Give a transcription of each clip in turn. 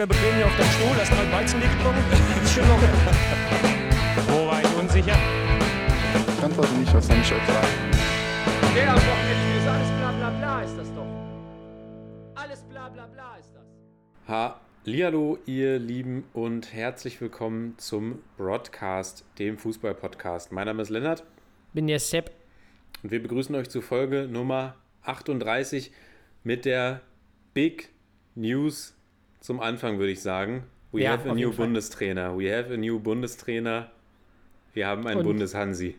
locker bequem hier auf deinem Stuhl, hast mal Weizen getrunken. Ist schon locker. Wo war ich unsicher? Ich antworte nicht, ich euch sagen? Der am Wochenende ist alles bla bla bla ist das doch. Alles bla bla bla ist das. Hallihallo, ihr Lieben und herzlich willkommen zum Broadcast, dem Fußball-Podcast. Mein Name ist Lennart Bin der Sepp. und wir begrüßen euch zu Folge Nummer 38 mit der Big News zum Anfang, würde ich sagen. We Ja, have a new. Bundestrainer. We have a new Bundestrainer. Wir haben einen Und- Bundeshansi.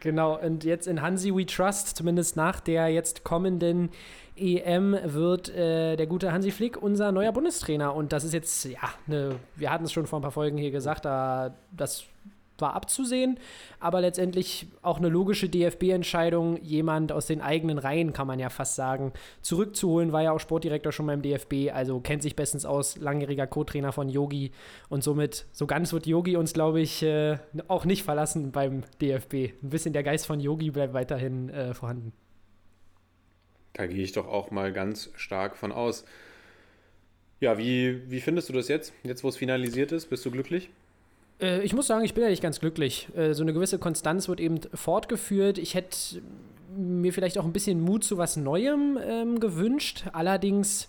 Genau, und jetzt in Hansi We Trust, zumindest nach der jetzt kommenden EM, wird äh, der gute Hansi Flick unser neuer Bundestrainer. Und das ist jetzt, ja, ne, wir hatten es schon vor ein paar Folgen hier gesagt, da, das war abzusehen, aber letztendlich auch eine logische DFB-Entscheidung, jemand aus den eigenen Reihen, kann man ja fast sagen, zurückzuholen, war ja auch Sportdirektor schon beim DFB, also kennt sich bestens aus, langjähriger Co-Trainer von Yogi und somit, so ganz wird Yogi uns, glaube ich, äh, auch nicht verlassen beim DFB. Ein bisschen der Geist von Yogi bleibt weiterhin äh, vorhanden. Da gehe ich doch auch mal ganz stark von aus. Ja, wie, wie findest du das jetzt? Jetzt, wo es finalisiert ist, bist du glücklich? Äh, ich muss sagen, ich bin ja nicht ganz glücklich. Äh, so eine gewisse Konstanz wird eben fortgeführt. Ich hätte mir vielleicht auch ein bisschen Mut zu was Neuem ähm, gewünscht. Allerdings,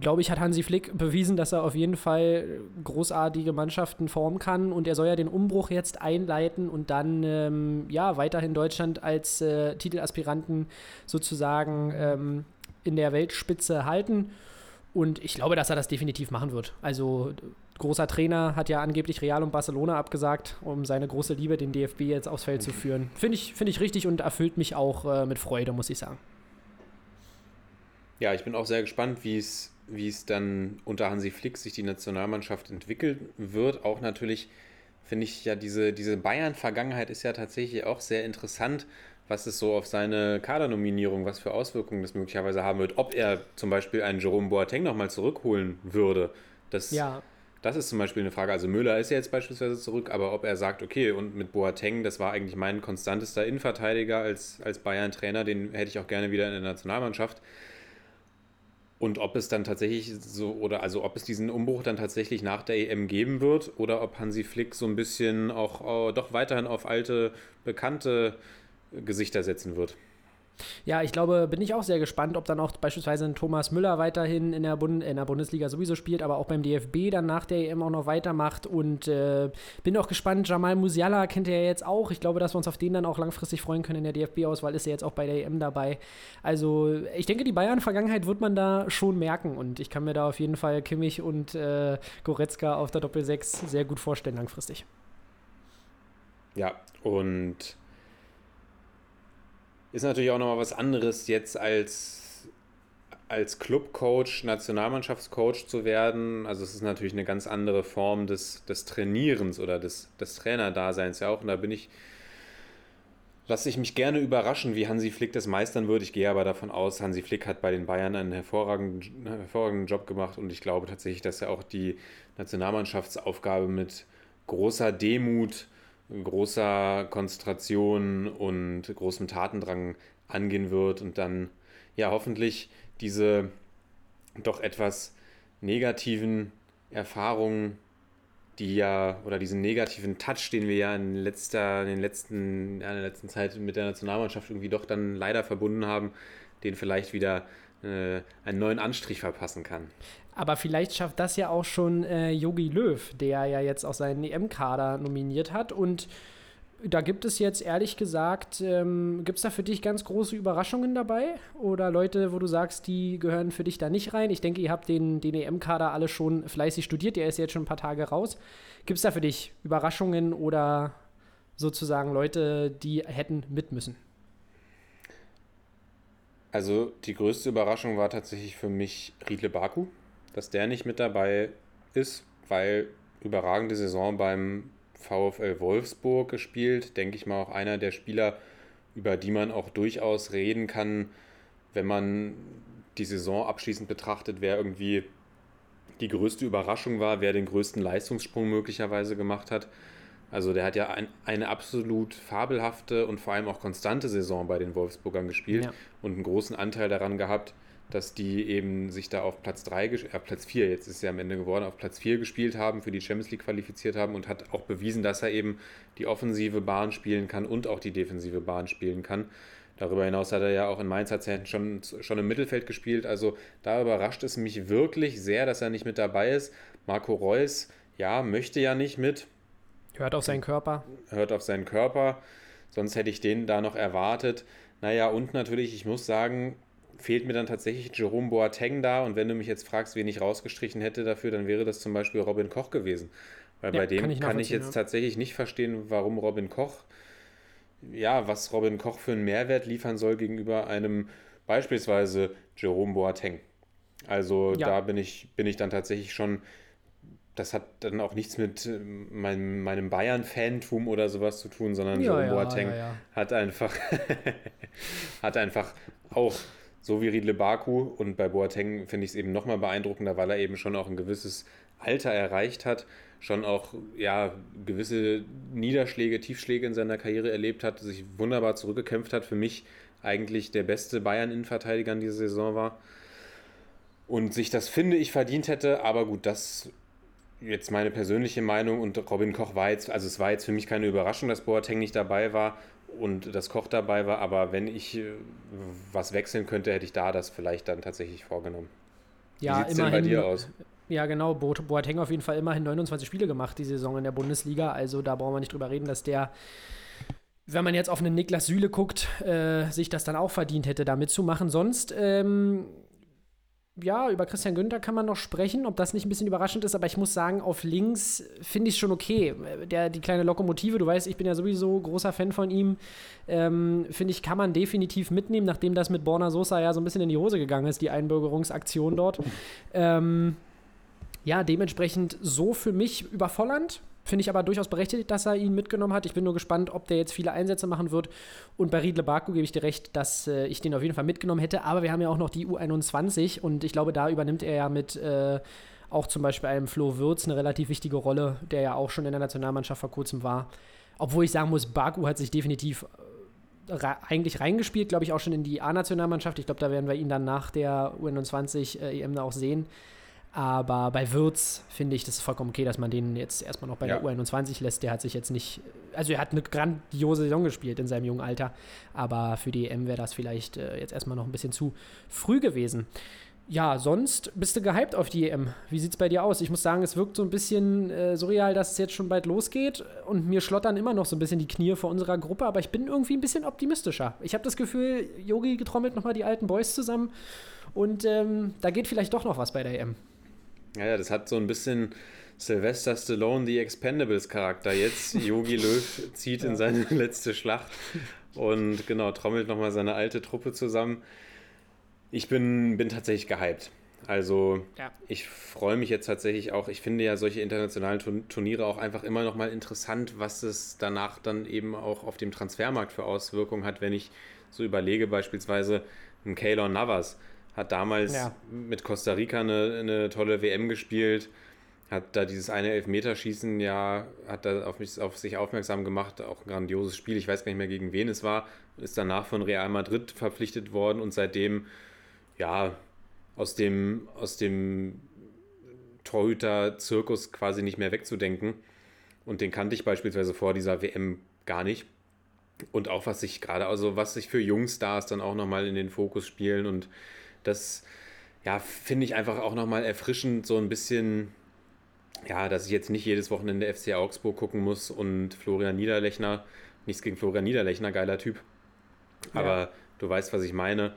glaube ich, hat Hansi Flick bewiesen, dass er auf jeden Fall großartige Mannschaften formen kann. Und er soll ja den Umbruch jetzt einleiten und dann ähm, ja weiterhin Deutschland als äh, Titelaspiranten sozusagen ähm, in der Weltspitze halten. Und ich glaube, dass er das definitiv machen wird. Also großer Trainer hat ja angeblich Real und Barcelona abgesagt, um seine große Liebe, den DFB jetzt aufs Feld zu führen. Finde ich, find ich richtig und erfüllt mich auch äh, mit Freude, muss ich sagen. Ja, ich bin auch sehr gespannt, wie es, wie es dann unter Hansi Flick sich die Nationalmannschaft entwickeln wird. Auch natürlich finde ich ja, diese, diese Bayern-Vergangenheit ist ja tatsächlich auch sehr interessant, was es so auf seine Kadernominierung, was für Auswirkungen das möglicherweise haben wird. Ob er zum Beispiel einen Jerome Boateng nochmal zurückholen würde. Das, Ja, das ist zum Beispiel eine Frage. Also Müller ist ja jetzt beispielsweise zurück, aber ob er sagt, okay, und mit Boateng, das war eigentlich mein konstantester Innenverteidiger als, als Bayern-Trainer, den hätte ich auch gerne wieder in der Nationalmannschaft. Und ob es dann tatsächlich so, oder also ob es diesen Umbruch dann tatsächlich nach der EM geben wird, oder ob Hansi Flick so ein bisschen auch äh, doch weiterhin auf alte, bekannte Gesichter setzen wird. Ja, ich glaube, bin ich auch sehr gespannt, ob dann auch beispielsweise ein Thomas Müller weiterhin in der, Bund in der Bundesliga sowieso spielt, aber auch beim DFB dann nach der EM auch noch weitermacht. Und äh, bin auch gespannt, Jamal Musiala kennt ihr ja jetzt auch. Ich glaube, dass wir uns auf den dann auch langfristig freuen können in der DFB-Auswahl, ist er jetzt auch bei der EM dabei. Also, ich denke, die Bayern-Vergangenheit wird man da schon merken. Und ich kann mir da auf jeden Fall Kimmich und äh, Goretzka auf der Doppel-6 sehr gut vorstellen langfristig. Ja, und ist natürlich auch nochmal was anderes jetzt als, als Clubcoach, Nationalmannschaftscoach zu werden. Also es ist natürlich eine ganz andere Form des, des Trainierens oder des, des Trainerdaseins ja auch. Und da bin ich, lasse ich mich gerne überraschen, wie Hansi Flick das meistern wird. Ich gehe aber davon aus, Hansi Flick hat bei den Bayern einen hervorragenden, hervorragenden Job gemacht und ich glaube tatsächlich, dass er auch die Nationalmannschaftsaufgabe mit großer Demut großer Konzentration und großem Tatendrang angehen wird und dann ja hoffentlich diese doch etwas negativen Erfahrungen, die ja oder diesen negativen Touch, den wir ja in letzter, in den letzten, ja, in der letzten Zeit mit der Nationalmannschaft irgendwie doch dann leider verbunden haben, den vielleicht wieder äh, einen neuen Anstrich verpassen kann. Aber vielleicht schafft das ja auch schon äh, Yogi Löw, der ja jetzt auch seinen EM-Kader nominiert hat. Und da gibt es jetzt ehrlich gesagt, ähm, gibt es da für dich ganz große Überraschungen dabei? Oder Leute, wo du sagst, die gehören für dich da nicht rein? Ich denke, ihr habt den, den EM-Kader alle schon fleißig studiert, der ist jetzt schon ein paar Tage raus. Gibt es da für dich Überraschungen oder sozusagen Leute, die hätten mit müssen? Also die größte Überraschung war tatsächlich für mich Riedle Baku, dass der nicht mit dabei ist, weil überragende Saison beim VfL Wolfsburg gespielt. Denke ich mal auch einer der Spieler, über die man auch durchaus reden kann, wenn man die Saison abschließend betrachtet, wer irgendwie die größte Überraschung war, wer den größten Leistungssprung möglicherweise gemacht hat. Also der hat ja ein, eine absolut fabelhafte und vor allem auch konstante Saison bei den Wolfsburgern gespielt Ja. und einen großen Anteil daran gehabt, dass die eben sich da auf Platz 3, äh, Platz 4, jetzt ist es ja am Ende geworden, auf Platz 4 gespielt haben, für die Champions League qualifiziert haben und hat auch bewiesen, dass er eben die offensive Bahn spielen kann und auch die defensive Bahn spielen kann. Darüber hinaus hat er ja auch in Mainz hat er schon, schon im Mittelfeld gespielt. Also da überrascht es mich wirklich sehr, dass er nicht mit dabei ist. Marco Reus, ja, möchte ja nicht mit, Hört auf seinen Körper. hört auf seinen Körper. Sonst hätte ich den da noch erwartet. Naja, und natürlich, ich muss sagen, fehlt mir dann tatsächlich Jerome Boateng da. Und wenn du mich jetzt fragst, wen ich rausgestrichen hätte dafür, dann wäre das zum Beispiel Robin Koch gewesen. Weil Ja, bei dem kann ich kann ich jetzt ja. tatsächlich nicht verstehen, warum Robin Koch, ja, was Robin Koch für einen Mehrwert liefern soll gegenüber einem beispielsweise Jerome Boateng. Also Ja. da bin ich, bin ich dann tatsächlich schon das hat dann auch nichts mit ähm, meinem, meinem Bayern-Fantum oder sowas zu tun, sondern Jerome Boateng hat einfach hat einfach auch so wie Riedle Baku und bei Boateng finde ich es eben nochmal beeindruckender, weil er eben schon auch ein gewisses Alter erreicht hat, schon auch ja gewisse Niederschläge, Tiefschläge in seiner Karriere erlebt hat, sich wunderbar zurückgekämpft hat, für mich eigentlich der beste Bayern-Innenverteidiger in dieser Saison war. Und sich das finde ich verdient hätte, aber gut, das jetzt meine persönliche Meinung. Und Robin Koch war jetzt, also es war jetzt für mich keine Überraschung, dass Boateng nicht dabei war und dass Koch dabei war, aber wenn ich äh, was wechseln könnte, hätte ich da das vielleicht dann tatsächlich vorgenommen. Wie Ja, sieht es denn bei dir aus? Ja, genau. Bo Boateng auf jeden Fall immerhin 29 Spiele gemacht, die Saison in der Bundesliga. Also da brauchen wir nicht drüber reden, dass der, wenn man jetzt auf einen Niklas Süle guckt, äh, sich das dann auch verdient hätte, da mitzumachen. Sonst, ähm, ja, über Christian Günther kann man noch sprechen, ob das nicht ein bisschen überraschend ist, aber ich muss sagen, auf links finde ich es schon okay. Der, die kleine Lokomotive, du weißt, ich bin ja sowieso großer Fan von ihm, ähm, finde ich, kann man definitiv mitnehmen, nachdem das mit Borna Sosa ja so ein bisschen in die Hose gegangen ist, die Einbürgerungsaktion dort. Ähm, ja, dementsprechend so für mich über Volland. Finde ich aber durchaus berechtigt, dass er ihn mitgenommen hat. Ich bin nur gespannt, ob der jetzt viele Einsätze machen wird. Und bei Riedle Baku gebe ich dir recht, dass äh, ich den auf jeden Fall mitgenommen hätte. Aber wir haben ja auch noch die U21 und ich glaube, da übernimmt er ja mit äh, auch zum Beispiel einem Flo Würz eine relativ wichtige Rolle, der ja auch schon in der Nationalmannschaft vor kurzem war. Obwohl ich sagen muss, Baku hat sich definitiv äh, eigentlich reingespielt, glaube ich, auch schon in die A-Nationalmannschaft. Ich glaube, da werden wir ihn dann nach der U21 äh, da auch sehen. Aber bei Würz finde ich, das ist vollkommen okay, dass man den jetzt erstmal noch bei Ja. der U21 lässt. Der hat sich jetzt nicht, also er hat eine grandiose Saison gespielt in seinem jungen Alter. Aber für die EM wäre das vielleicht äh, jetzt erstmal noch ein bisschen zu früh gewesen. Ja, sonst bist du gehypt auf die EM. Wie sieht es bei dir aus? Ich muss sagen, es wirkt so ein bisschen äh, surreal, dass es jetzt schon bald losgeht. Und mir schlottern immer noch so ein bisschen die Knie vor unserer Gruppe. Aber ich bin irgendwie ein bisschen optimistischer. Ich habe das Gefühl, Yogi getrommelt nochmal die alten Boys zusammen. Und ähm, da geht vielleicht doch noch was bei der EM. Ja, ja, das hat so ein bisschen Sylvester Stallone, die Expendables Charakter. Jetzt Yogi Löw zieht in seine letzte Schlacht und genau, trommelt nochmal seine alte Truppe zusammen. Ich bin, bin tatsächlich gehypt. Also Ja. ich freue mich jetzt tatsächlich auch. Ich finde ja solche internationalen Turn- Turniere auch einfach immer noch mal interessant, was es danach dann eben auch auf dem Transfermarkt für Auswirkungen hat, wenn ich so überlege, beispielsweise ein Keylor Navas hat damals Ja. mit Costa Rica eine, eine tolle WM gespielt, hat da dieses eine Elfmeterschießen ja, hat da auf, mich, auf sich aufmerksam gemacht, auch ein grandioses Spiel. Ich weiß gar nicht mehr, gegen wen es war, ist danach von Real Madrid verpflichtet worden und seitdem ja, aus dem, aus dem Torhüter-Zirkus quasi nicht mehr wegzudenken. Und den kannte ich beispielsweise vor dieser WM gar nicht. Und auch was sich gerade, also was sich für Jungstars dann auch nochmal in den Fokus spielen. Und das, ja, finde ich einfach auch nochmal erfrischend, so ein bisschen, ja, dass ich jetzt nicht jedes Wochenende FC Augsburg gucken muss und Florian Niederlechner, nichts gegen Florian Niederlechner, geiler Typ. Aber Ja. du weißt, was ich meine.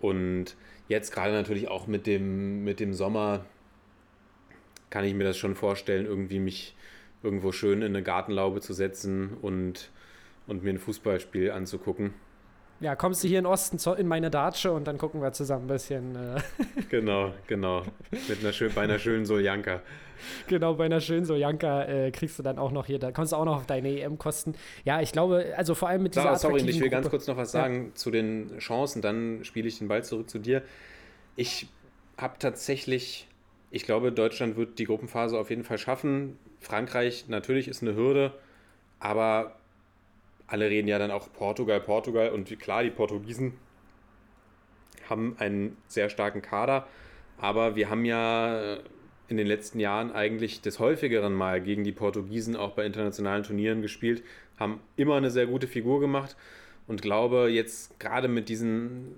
Und jetzt gerade natürlich auch mit dem, mit dem Sommer kann ich mir das schon vorstellen, irgendwie mich irgendwo schön in eine Gartenlaube zu setzen und, und mir ein Fußballspiel anzugucken. Ja, kommst du hier in Osten zo- in meine Datsche und dann gucken wir zusammen ein bisschen. Äh, Genau, genau. Mit einer schön, bei einer schönen Soljanka. genau, bei einer schönen Soljanka äh, kriegst du dann auch noch hier, da kommst du auch noch auf deine EM-Kosten. Ja, ich glaube, also vor allem mit dieser So, sorry, ich will ganz Gruppe- kurz noch was Ja. sagen zu den Chancen, dann spiele ich den Ball zurück zu dir. Ich habe tatsächlich, ich glaube, Deutschland wird die Gruppenphase auf jeden Fall schaffen. Frankreich natürlich ist eine Hürde, Aber alle reden ja dann auch Portugal, Portugal. Und klar, die Portugiesen haben einen sehr starken Kader. Aber wir haben ja in den letzten Jahren eigentlich des häufigeren Mal gegen die Portugiesen auch bei internationalen Turnieren gespielt, haben immer eine sehr gute Figur gemacht und glaube jetzt gerade mit diesen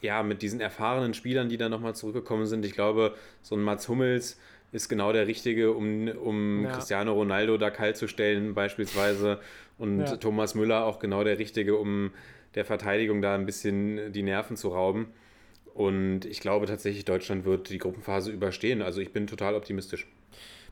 ja, mit diesen erfahrenen Spielern, die da nochmal zurückgekommen sind, ich glaube, so ein Mats Hummels ist genau der Richtige, um, um ja. Cristiano Ronaldo da kalt zu stellen, beispielsweise. Und ja. Thomas Müller auch genau der Richtige, um der Verteidigung da ein bisschen die Nerven zu rauben. Und ich glaube tatsächlich, Deutschland wird die Gruppenphase überstehen. Also ich bin total optimistisch.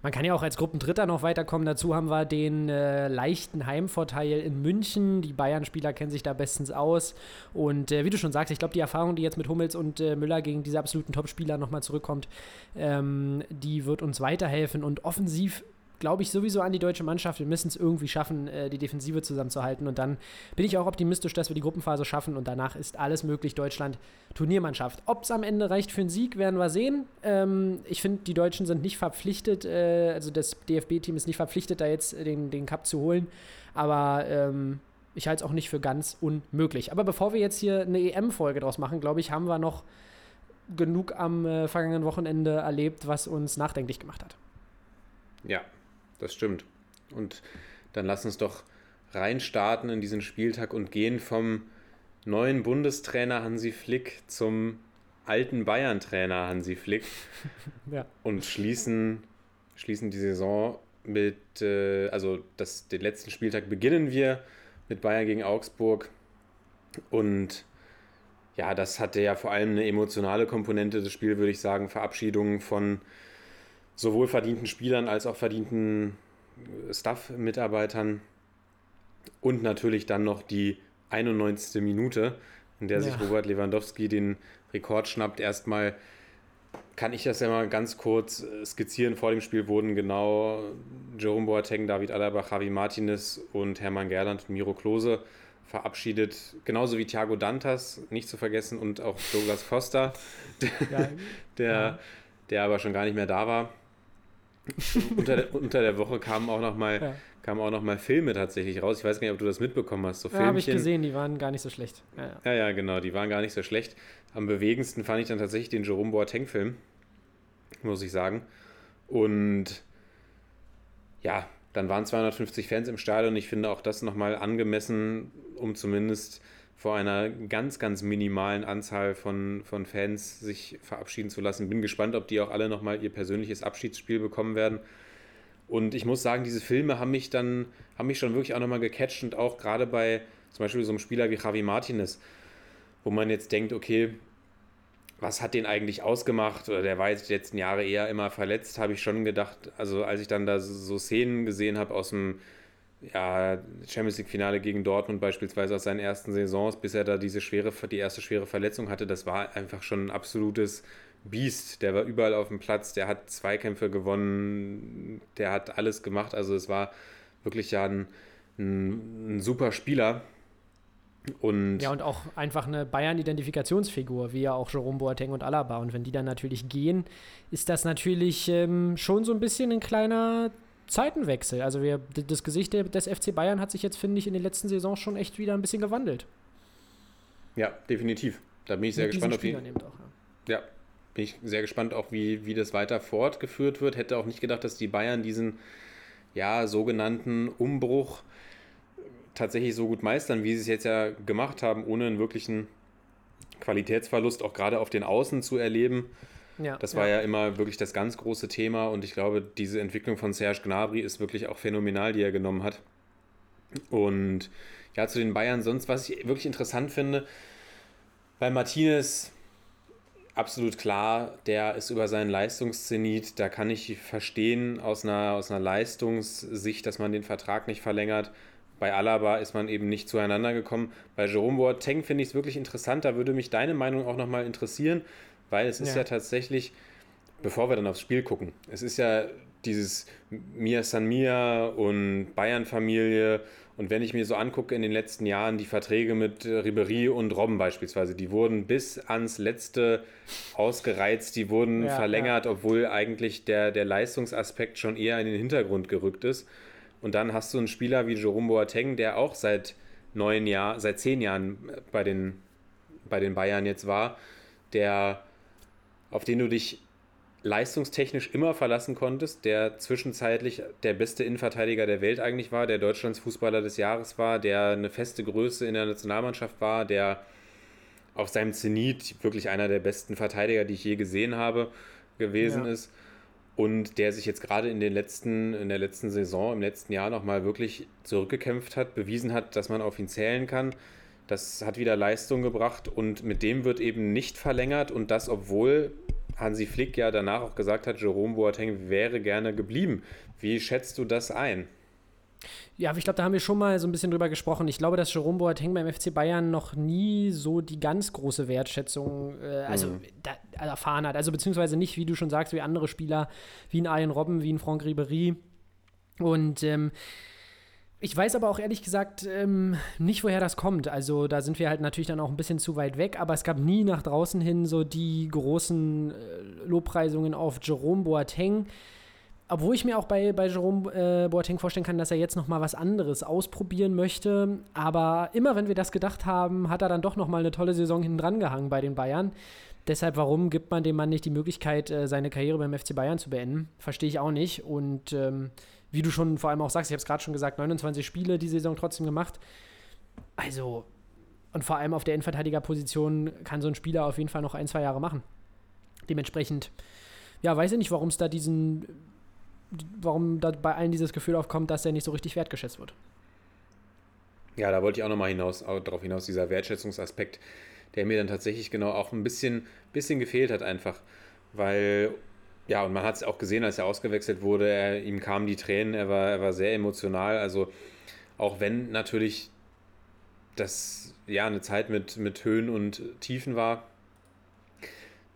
Man kann ja auch als Gruppendritter noch weiterkommen. Dazu haben wir den äh, leichten Heimvorteil in München. Die Bayern-Spieler kennen sich da bestens aus. Und äh, wie du schon sagst, ich glaube, die Erfahrung, die jetzt mit Hummels und äh, Müller gegen diese absoluten Top-Spieler nochmal zurückkommt, ähm, die wird uns weiterhelfen. Und offensiv glaube ich sowieso an die deutsche Mannschaft. Wir müssen es irgendwie schaffen, äh, die Defensive zusammenzuhalten. Und dann bin ich auch optimistisch, dass wir die Gruppenphase schaffen. Und danach ist alles möglich. Deutschland Turniermannschaft. Ob es am Ende reicht für einen Sieg, werden wir sehen. Ähm, ich finde, die Deutschen sind nicht verpflichtet, äh, also das DFB-Team ist nicht verpflichtet, da jetzt den, den Cup zu holen. Aber ähm, ich halte es auch nicht für ganz unmöglich. Aber bevor wir jetzt hier eine EM-Folge draus machen, glaube ich, haben wir noch genug am äh, vergangenen Wochenende erlebt, was uns nachdenklich gemacht hat. Ja, das stimmt. Und dann lass uns doch reinstarten in diesen Spieltag und gehen vom neuen Bundestrainer Hansi Flick zum alten Bayern-Trainer Hansi Flick ja. und schließen, schließen die Saison mit, äh, also das, den letzten Spieltag beginnen wir mit Bayern gegen Augsburg und ja, das hatte ja vor allem eine emotionale Komponente des Spiels, würde ich sagen, Verabschiedungen von sowohl verdienten Spielern als auch verdienten äh, Staff-Mitarbeitern und natürlich dann noch die 91. Minute, in der ja. sich Robert Lewandowski den Rekord schnappt. Erstmal kann ich das ja mal ganz kurz äh, skizzieren. Vor dem Spiel wurden genau Jerome Boateng, David Alaba, Javi Martinez und Hermann Gerland und Miro Klose verabschiedet. Genauso wie Thiago Dantas, nicht zu vergessen, und auch Douglas Costa, der, ja. der, der aber schon gar nicht mehr da war unter, der, unter der Woche kamen auch noch mal ja. kamen auch noch mal Filme tatsächlich raus. Ich weiß gar nicht, ob du das mitbekommen hast. So ja, habe ich gesehen, die waren gar nicht so schlecht. Ja, ja. ja, ja, genau, die waren gar nicht so schlecht. Am bewegendsten fand ich dann tatsächlich den Jerome Boateng-Film, muss ich sagen. Und ja, dann waren 250 Fans im Stadion. Ich finde auch das nochmal angemessen, um zumindest vor einer ganz, ganz minimalen Anzahl von, von Fans sich verabschieden zu lassen. Bin gespannt, ob die auch alle nochmal ihr persönliches Abschiedsspiel bekommen werden. Und ich muss sagen, diese Filme haben mich dann, haben mich schon wirklich auch nochmal gecatcht und auch gerade bei zum Beispiel so einem Spieler wie Javi Martinez, wo man jetzt denkt, okay, was hat den eigentlich ausgemacht? Oder der war jetzt die letzten Jahre eher immer verletzt, habe ich schon gedacht. Also als ich dann da so Szenen gesehen habe aus dem ja, Champions League-Finale gegen Dortmund beispielsweise aus seinen ersten Saisons, bis er da diese schwere, die erste schwere Verletzung hatte, das war einfach schon ein absolutes Biest. Der war überall auf dem Platz, der hat Zweikämpfe gewonnen, der hat alles gemacht. Also es war wirklich ja ein, ein, ein super Spieler. Und ja, und auch einfach eine Bayern-Identifikationsfigur, wie ja auch Jerome Boateng und Alaba. Und wenn die dann natürlich gehen, ist das natürlich ähm, schon so ein bisschen ein kleiner Zeitenwechsel. Also wir, das Gesicht des FC Bayern hat sich jetzt, finde ich, in den letzten Saisons schon echt wieder ein bisschen gewandelt. Ja, definitiv. Da bin ich sehr Mit gespannt, auf die, auch, ja. ja. bin ich sehr gespannt auch, wie, wie das weiter fortgeführt wird. Hätte auch nicht gedacht, dass die Bayern diesen ja, sogenannten Umbruch tatsächlich so gut meistern, wie sie es jetzt ja gemacht haben, ohne einen wirklichen Qualitätsverlust auch gerade auf den Außen zu erleben. Ja, das war ja. ja. immer wirklich das ganz große Thema und ich glaube, diese Entwicklung von Serge Gnabry ist wirklich auch phänomenal, die er genommen hat. Und ja, zu den Bayern sonst, was ich wirklich interessant finde, bei Martinez absolut klar, der ist über seinen Leistungszenit, da kann ich verstehen aus einer, aus einer Leistungssicht, dass man den Vertrag nicht verlängert. Bei Alaba ist man eben nicht zueinander gekommen. Bei Jerome Boateng finde ich es wirklich interessant. Da würde mich deine Meinung auch nochmal interessieren weil es ist ja, ja tatsächlich, bevor wir dann aufs Spiel gucken, es ist ja dieses Mia San Mia und Bayern-Familie. Und wenn ich mir so angucke in den letzten Jahren, die Verträge mit Ribery und Robben beispielsweise, die wurden bis ans letzte ausgereizt, die wurden ja, verlängert, ja. obwohl eigentlich der, der Leistungsaspekt schon eher in den Hintergrund gerückt ist. Und dann hast du einen Spieler wie Jerome Boateng, der auch seit neun Jahren, seit zehn Jahren bei den, bei den Bayern jetzt war, der, auf den du dich leistungstechnisch immer verlassen konntest, der zwischenzeitlich der beste Innenverteidiger der Welt eigentlich war, der Deutschlands Fußballer des Jahres war, der eine feste Größe in der Nationalmannschaft war, der auf seinem Zenit wirklich einer der besten Verteidiger, die ich je gesehen habe, gewesen ja. ist und der sich jetzt gerade in den letzten in der letzten Saison im letzten Jahr noch mal wirklich zurückgekämpft hat, bewiesen hat, dass man auf ihn zählen kann. Das hat wieder Leistung gebracht und mit dem wird eben nicht verlängert und das obwohl Hansi Flick ja danach auch gesagt hat, Jerome Boateng wäre gerne geblieben. Wie schätzt du das ein? Ja, ich glaube, da haben wir schon mal so ein bisschen drüber gesprochen. Ich glaube, dass Jerome Boateng beim FC Bayern noch nie so die ganz große Wertschätzung äh, also, mhm. da, also erfahren hat. Also beziehungsweise nicht, wie du schon sagst, wie andere Spieler, wie ein Arjen Robben, wie ein Franck Ribéry. Und ähm, ich weiß aber auch ehrlich gesagt ähm, nicht, woher das kommt. Also da sind wir halt natürlich dann auch ein bisschen zu weit weg, aber es gab nie nach draußen hin so die großen äh, Lobpreisungen auf Jerome Boateng. Obwohl ich mir auch bei, bei Jerome äh, Boateng vorstellen kann, dass er jetzt noch mal was anderes ausprobieren möchte. Aber immer, wenn wir das gedacht haben, hat er dann doch noch mal eine tolle Saison hinten dran gehangen bei den Bayern. Deshalb, warum gibt man dem Mann nicht die Möglichkeit, äh, seine Karriere beim FC Bayern zu beenden? Verstehe ich auch nicht. Und ähm, wie du schon vor allem auch sagst, ich habe es gerade schon gesagt, 29 Spiele die Saison trotzdem gemacht. Also, und vor allem auf der Innenverteidigerposition kann so ein Spieler auf jeden Fall noch ein, zwei Jahre machen. Dementsprechend, ja, weiß ich nicht, warum es da diesen warum da bei allen dieses Gefühl aufkommt, dass er nicht so richtig wertgeschätzt wird. Ja, da wollte ich auch nochmal hinaus, darauf hinaus, dieser Wertschätzungsaspekt, der mir dann tatsächlich genau auch ein bisschen, bisschen gefehlt hat, einfach. Weil, ja, und man hat es auch gesehen, als er ausgewechselt wurde, er, ihm kamen die Tränen, er war, er war sehr emotional. Also, auch wenn natürlich das ja eine Zeit mit, mit Höhen und Tiefen war,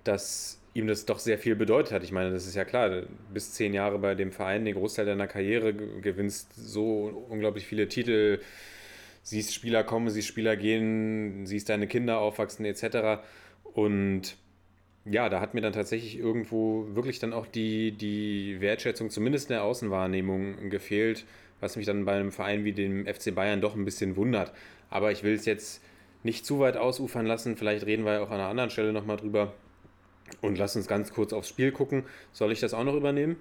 dass ihm das doch sehr viel bedeutet hat. Ich meine, das ist ja klar, bis zehn Jahre bei dem Verein, den Großteil deiner Karriere gewinnst so unglaublich viele Titel, siehst Spieler kommen, siehst Spieler gehen, siehst deine Kinder aufwachsen etc. Und ja, da hat mir dann tatsächlich irgendwo wirklich dann auch die, die Wertschätzung, zumindest in der Außenwahrnehmung, gefehlt, was mich dann bei einem Verein wie dem FC Bayern doch ein bisschen wundert. Aber ich will es jetzt nicht zu weit ausufern lassen. Vielleicht reden wir ja auch an einer anderen Stelle nochmal drüber. Und lass uns ganz kurz aufs Spiel gucken. Soll ich das auch noch übernehmen?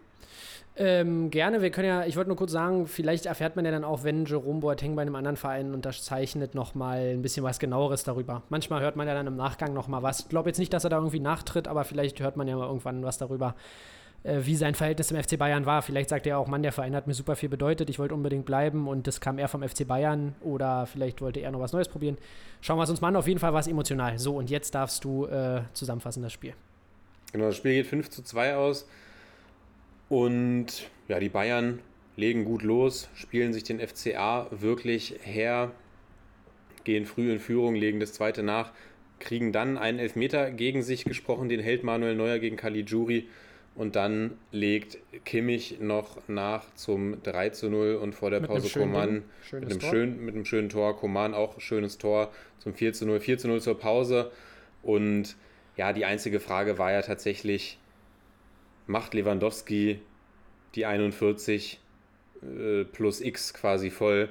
Ähm, gerne, wir können ja, ich wollte nur kurz sagen, vielleicht erfährt man ja dann auch, wenn Jerome Boateng bei einem anderen Verein unterzeichnet, nochmal ein bisschen was genaueres darüber. Manchmal hört man ja dann im Nachgang nochmal was. Ich glaube jetzt nicht, dass er da irgendwie nachtritt, aber vielleicht hört man ja mal irgendwann was darüber, äh, wie sein Verhältnis im FC Bayern war. Vielleicht sagt er auch, Mann, der Verein hat mir super viel bedeutet, ich wollte unbedingt bleiben und das kam eher vom FC Bayern oder vielleicht wollte er noch was Neues probieren. Schauen wir es uns mal an, auf jeden Fall war es emotional. So, und jetzt darfst du äh, zusammenfassen das Spiel. Genau, das Spiel geht 5 zu 2 aus. Und ja, die Bayern legen gut los, spielen sich den FCA wirklich her, gehen früh in Führung, legen das zweite nach, kriegen dann einen Elfmeter gegen sich gesprochen, den hält Manuel Neuer gegen Caligiuri. Und dann legt Kimmich noch nach zum 3 zu 0 und vor der mit Pause Koman mit einem, schön, mit einem schönen Tor. Koman auch schönes Tor zum 4 zu 0. 4 zu 0 zur Pause. Und ja, die einzige Frage war ja tatsächlich, macht Lewandowski die 41 äh, plus X quasi voll?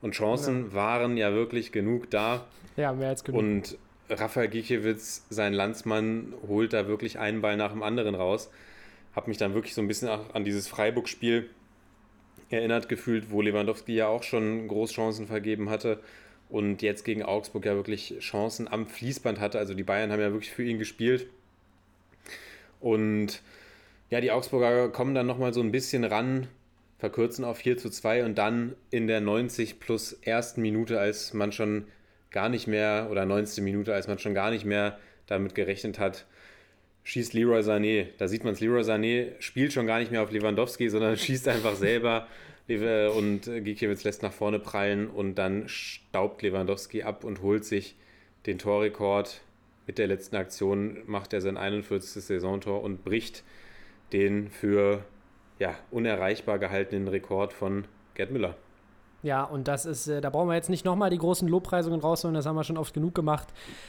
Und Chancen ja. waren ja wirklich genug da. Ja, mehr als genug. Und Rafael Gikiewicz, sein Landsmann, holt da wirklich einen Ball nach dem anderen raus. Hab mich dann wirklich so ein bisschen an dieses Freiburg-Spiel erinnert gefühlt, wo Lewandowski ja auch schon Großchancen vergeben hatte und jetzt gegen Augsburg ja wirklich Chancen am Fließband hatte. Also die Bayern haben ja wirklich für ihn gespielt. Und ja, die Augsburger kommen dann nochmal so ein bisschen ran, verkürzen auf 4 zu 2 und dann in der 90 plus ersten Minute, als man schon gar nicht mehr, oder 19. Minute, als man schon gar nicht mehr damit gerechnet hat, schießt Leroy Sané. Da sieht man es, Leroy Sané spielt schon gar nicht mehr auf Lewandowski, sondern schießt einfach selber und Gikiewicz lässt nach vorne prallen und dann staubt Lewandowski ab und holt sich den Torrekord. Mit der letzten Aktion macht er sein 41. Saisontor und bricht den für ja, unerreichbar gehaltenen Rekord von Gerd Müller. Ja, und das ist, äh, da brauchen wir jetzt nicht nochmal die großen Lobpreisungen rausholen, das haben wir schon oft genug gemacht.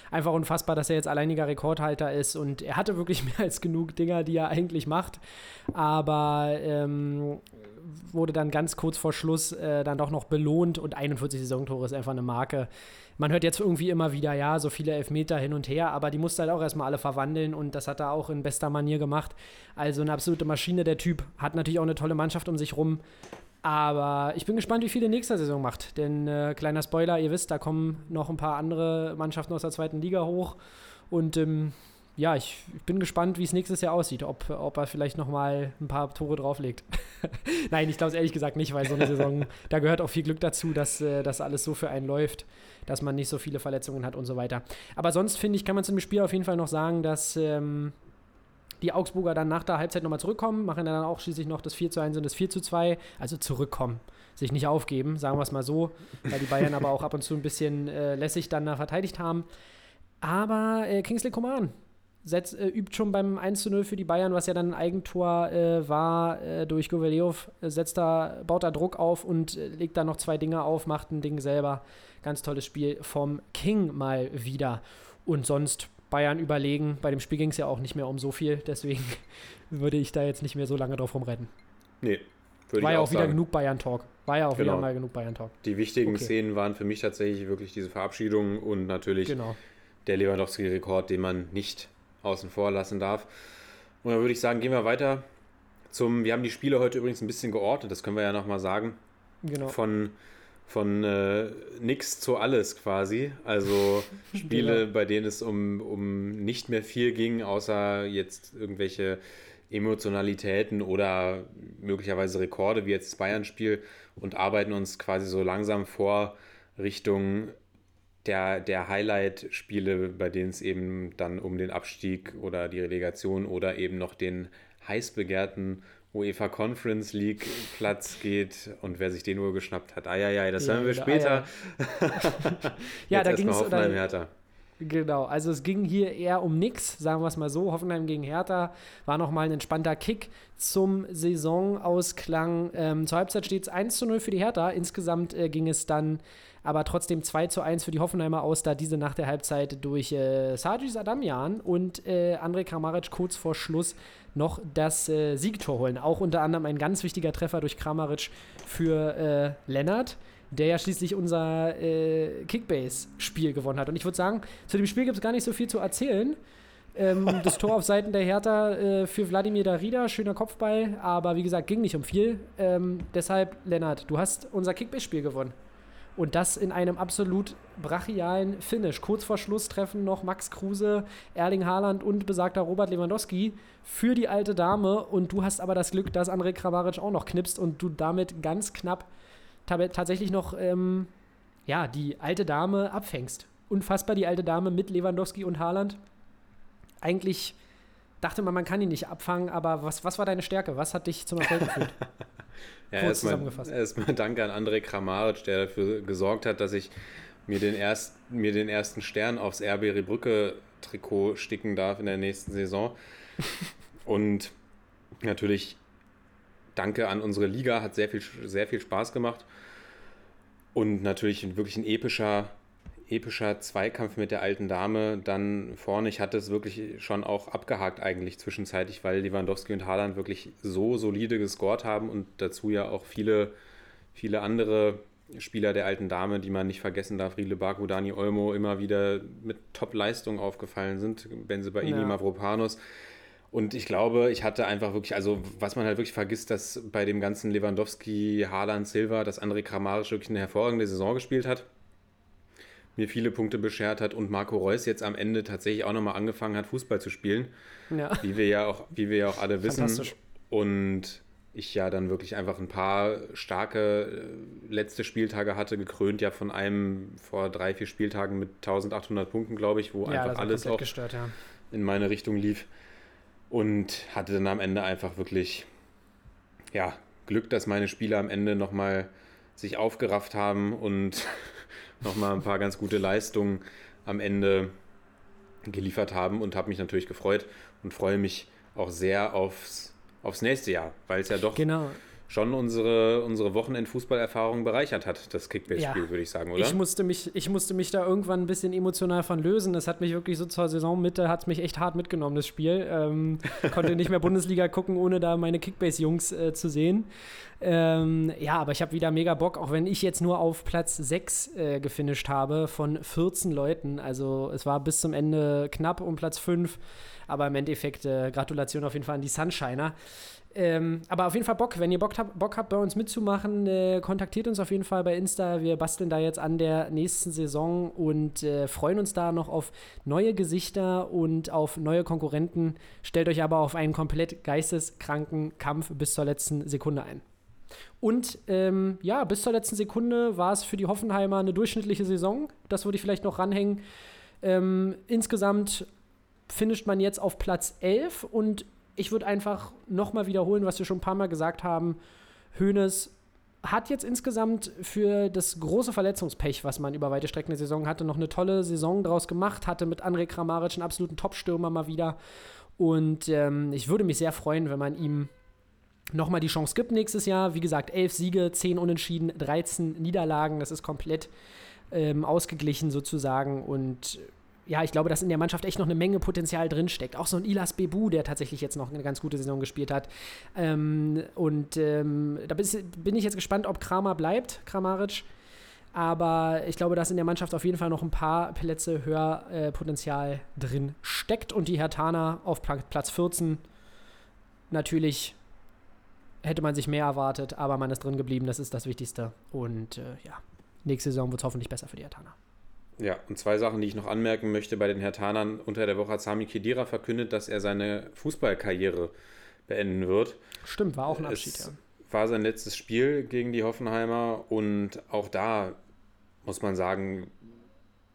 Einfach unfassbar, dass er jetzt alleiniger Rekordhalter ist und er hatte wirklich mehr als genug Dinger, die er eigentlich macht. Aber ähm, wurde dann ganz kurz vor Schluss äh, dann doch noch belohnt und 41 Saisontore ist einfach eine Marke. Man hört jetzt irgendwie immer wieder, ja, so viele Elfmeter hin und her, aber die musste halt auch erstmal alle verwandeln und das hat er auch in bester Manier gemacht. Also eine absolute Maschine, der Typ. Hat natürlich auch eine tolle Mannschaft um sich rum. Aber ich bin gespannt, wie viele nächste Saison macht. Denn äh, kleiner Spoiler, ihr wisst, da kommen noch ein paar andere Mannschaften aus der zweiten Liga hoch. Und ähm, ja, ich, ich, bin gespannt, wie es nächstes Jahr aussieht. Ob, ob er vielleicht nochmal ein paar Tore drauflegt. Nein, ich glaube es ehrlich gesagt nicht, weil so eine Saison, da gehört auch viel Glück dazu, dass äh, das alles so für einen läuft, dass man nicht so viele Verletzungen hat und so weiter. Aber sonst finde ich, kann man zu dem Spiel auf jeden Fall noch sagen, dass. Ähm, die Augsburger dann nach der Halbzeit nochmal zurückkommen, machen dann auch schließlich noch das 4 zu 1 und das 4 zu 2, also zurückkommen, sich nicht aufgeben, sagen wir es mal so, weil die Bayern aber auch ab und zu ein bisschen äh, lässig dann da verteidigt haben. Aber äh, Kingsley Coman setzt, äh, übt schon beim 1 zu 0 für die Bayern, was ja dann ein Eigentor äh, war äh, durch Goveleov, äh, setzt da, baut da Druck auf und legt da noch zwei Dinge auf, macht ein Ding selber. Ganz tolles Spiel vom King mal wieder. Und sonst Bayern überlegen. Bei dem Spiel ging es ja auch nicht mehr um so viel, deswegen würde ich da jetzt nicht mehr so lange drauf rumrennen. Nee. Würde War ja auch, auch wieder genug Bayern-Talk. War ja auch genau. wieder mal genug Bayern-Talk. Die wichtigen okay. Szenen waren für mich tatsächlich wirklich diese Verabschiedung und natürlich genau. der Lewandowski-Rekord, den man nicht außen vor lassen darf. Und dann würde ich sagen, gehen wir weiter zum. Wir haben die Spiele heute übrigens ein bisschen geordnet, das können wir ja nochmal sagen. Genau. Von von äh, nix zu alles quasi. Also Spiele, genau. bei denen es um, um nicht mehr viel ging, außer jetzt irgendwelche Emotionalitäten oder möglicherweise Rekorde, wie jetzt das Bayern-Spiel, und arbeiten uns quasi so langsam vor Richtung der, der Highlight-Spiele, bei denen es eben dann um den Abstieg oder die Relegation oder eben noch den heiß begehrten UEFA Conference League Platz geht und wer sich den nur geschnappt hat. Eieiei, das ja, hören wir später. ja, da ging es Hoffenheim Hertha. Genau, also es ging hier eher um nichts, sagen wir es mal so. Hoffenheim gegen Hertha war nochmal ein entspannter Kick zum Saisonausklang. Ähm, zur Halbzeit steht es 1 zu 0 für die Hertha. Insgesamt äh, ging es dann aber trotzdem 2 zu 1 für die Hoffenheimer aus, da diese nach der Halbzeit durch äh, Sajis Adamian und äh, Andrej Kramaric kurz vor Schluss noch das äh, Siegtor holen. Auch unter anderem ein ganz wichtiger Treffer durch Kramaric für äh, Lennart, der ja schließlich unser äh, Kickbase-Spiel gewonnen hat. Und ich würde sagen, zu dem Spiel gibt es gar nicht so viel zu erzählen. Ähm, das Tor auf Seiten der Hertha äh, für Wladimir Darida, schöner Kopfball, aber wie gesagt, ging nicht um viel. Ähm, deshalb, Lennart, du hast unser Kickbase-Spiel gewonnen. Und das in einem absolut brachialen Finish. Kurz vor Schluss treffen noch Max Kruse, Erling Haaland und besagter Robert Lewandowski für die alte Dame. Und du hast aber das Glück, dass André Kramaric auch noch knipst und du damit ganz knapp tatsächlich noch ähm, ja, die alte Dame abfängst. Unfassbar, die alte Dame mit Lewandowski und Haaland. Eigentlich dachte man, man kann ihn nicht abfangen, aber was, was war deine Stärke? Was hat dich zum Erfolg geführt? Ja, Kurz erstmal, zusammengefasst. Erstmal danke an André Kramaric, der dafür gesorgt hat, dass ich mir den, erst, mir den ersten Stern aufs RB Rebrücke Trikot sticken darf in der nächsten Saison. Und natürlich danke an unsere Liga, hat sehr viel, sehr viel Spaß gemacht. Und natürlich wirklich ein epischer epischer Zweikampf mit der alten Dame dann vorne. Ich hatte es wirklich schon auch abgehakt eigentlich zwischenzeitlich, weil Lewandowski und Haaland wirklich so solide gescored haben und dazu ja auch viele, viele andere Spieler der alten Dame, die man nicht vergessen darf, Riedle Baku, Dani Olmo, immer wieder mit Top-Leistungen aufgefallen sind, Benze Baini, ja. Mavropanos. Und ich glaube, ich hatte einfach wirklich, also was man halt wirklich vergisst, dass bei dem ganzen Lewandowski, Haaland, Silva, dass André Kramaric wirklich eine hervorragende Saison gespielt hat mir viele Punkte beschert hat und Marco Reus jetzt am Ende tatsächlich auch nochmal angefangen hat, Fußball zu spielen. Ja. Wie wir ja auch, wie wir ja auch alle wissen. Und ich ja dann wirklich einfach ein paar starke äh, letzte Spieltage hatte, gekrönt ja von einem vor drei, vier Spieltagen mit 1800 Punkten, glaube ich, wo ja, einfach alles auch gestört, ja. in meine Richtung lief. Und hatte dann am Ende einfach wirklich, ja, Glück, dass meine Spieler am Ende nochmal sich aufgerafft haben und nochmal ein paar ganz gute Leistungen am Ende geliefert haben und habe mich natürlich gefreut und freue mich auch sehr aufs, aufs nächste Jahr, weil es ja doch genau. Schon unsere, unsere Wochenend-Fußballerfahrung bereichert hat, das Kickbase-Spiel, Ja. würde ich sagen, oder? Ich musste, mich, ich musste mich da irgendwann ein bisschen emotional von lösen. Das hat mich wirklich so zur Saisonmitte, hat es mich echt hart mitgenommen, das Spiel. Ähm, konnte nicht mehr Bundesliga gucken, ohne da meine Kickbase-Jungs äh, zu sehen. Ähm, ja, aber ich habe wieder mega Bock, auch wenn ich jetzt nur auf Platz 6 äh, gefinisht habe von 14 Leuten. Also es war bis zum Ende knapp um Platz 5, aber im Endeffekt äh, Gratulation auf jeden Fall an die Sunshiner. Ähm, aber auf jeden Fall Bock, wenn ihr Bock habt, Bock habt bei uns mitzumachen, äh, kontaktiert uns auf jeden Fall bei Insta. Wir basteln da jetzt an der nächsten Saison und äh, freuen uns da noch auf neue Gesichter und auf neue Konkurrenten. Stellt euch aber auf einen komplett geisteskranken Kampf bis zur letzten Sekunde ein. Und ähm, ja, bis zur letzten Sekunde war es für die Hoffenheimer eine durchschnittliche Saison. Das würde ich vielleicht noch ranhängen. Ähm, insgesamt finisht man jetzt auf Platz 11 und ich würde einfach nochmal wiederholen, was wir schon ein paar Mal gesagt haben. Hoeneß hat jetzt insgesamt für das große Verletzungspech, was man über weite Strecken der Saison hatte, noch eine tolle Saison draus gemacht, hatte mit André Kramaric einen absoluten Top-Stürmer mal wieder. Und ähm, ich würde mich sehr freuen, wenn man ihm nochmal die Chance gibt nächstes Jahr. Wie gesagt, elf Siege, zehn Unentschieden, 13 Niederlagen. Das ist komplett ähm, ausgeglichen sozusagen. Und ja, ich glaube, dass in der Mannschaft echt noch eine Menge Potenzial drinsteckt. Auch so ein Ilas Bebu, der tatsächlich jetzt noch eine ganz gute Saison gespielt hat. Ähm, und ähm, da bin ich jetzt gespannt, ob Kramer bleibt, Kramaric. Aber ich glaube, dass in der Mannschaft auf jeden Fall noch ein paar Plätze höher äh, Potenzial drin steckt. Und die Hertaner auf Pla Platz 14 natürlich hätte man sich mehr erwartet, aber man ist drin geblieben, das ist das Wichtigste. Und äh, ja, nächste Saison wird es hoffentlich besser für die Hertaner. Ja, und zwei Sachen, die ich noch anmerken möchte bei den Hertanern. Unter der Woche hat Sami Khedira verkündet, dass er seine Fußballkarriere beenden wird. Stimmt, war auch ein Abschied, es ja. war sein letztes Spiel gegen die Hoffenheimer und auch da muss man sagen,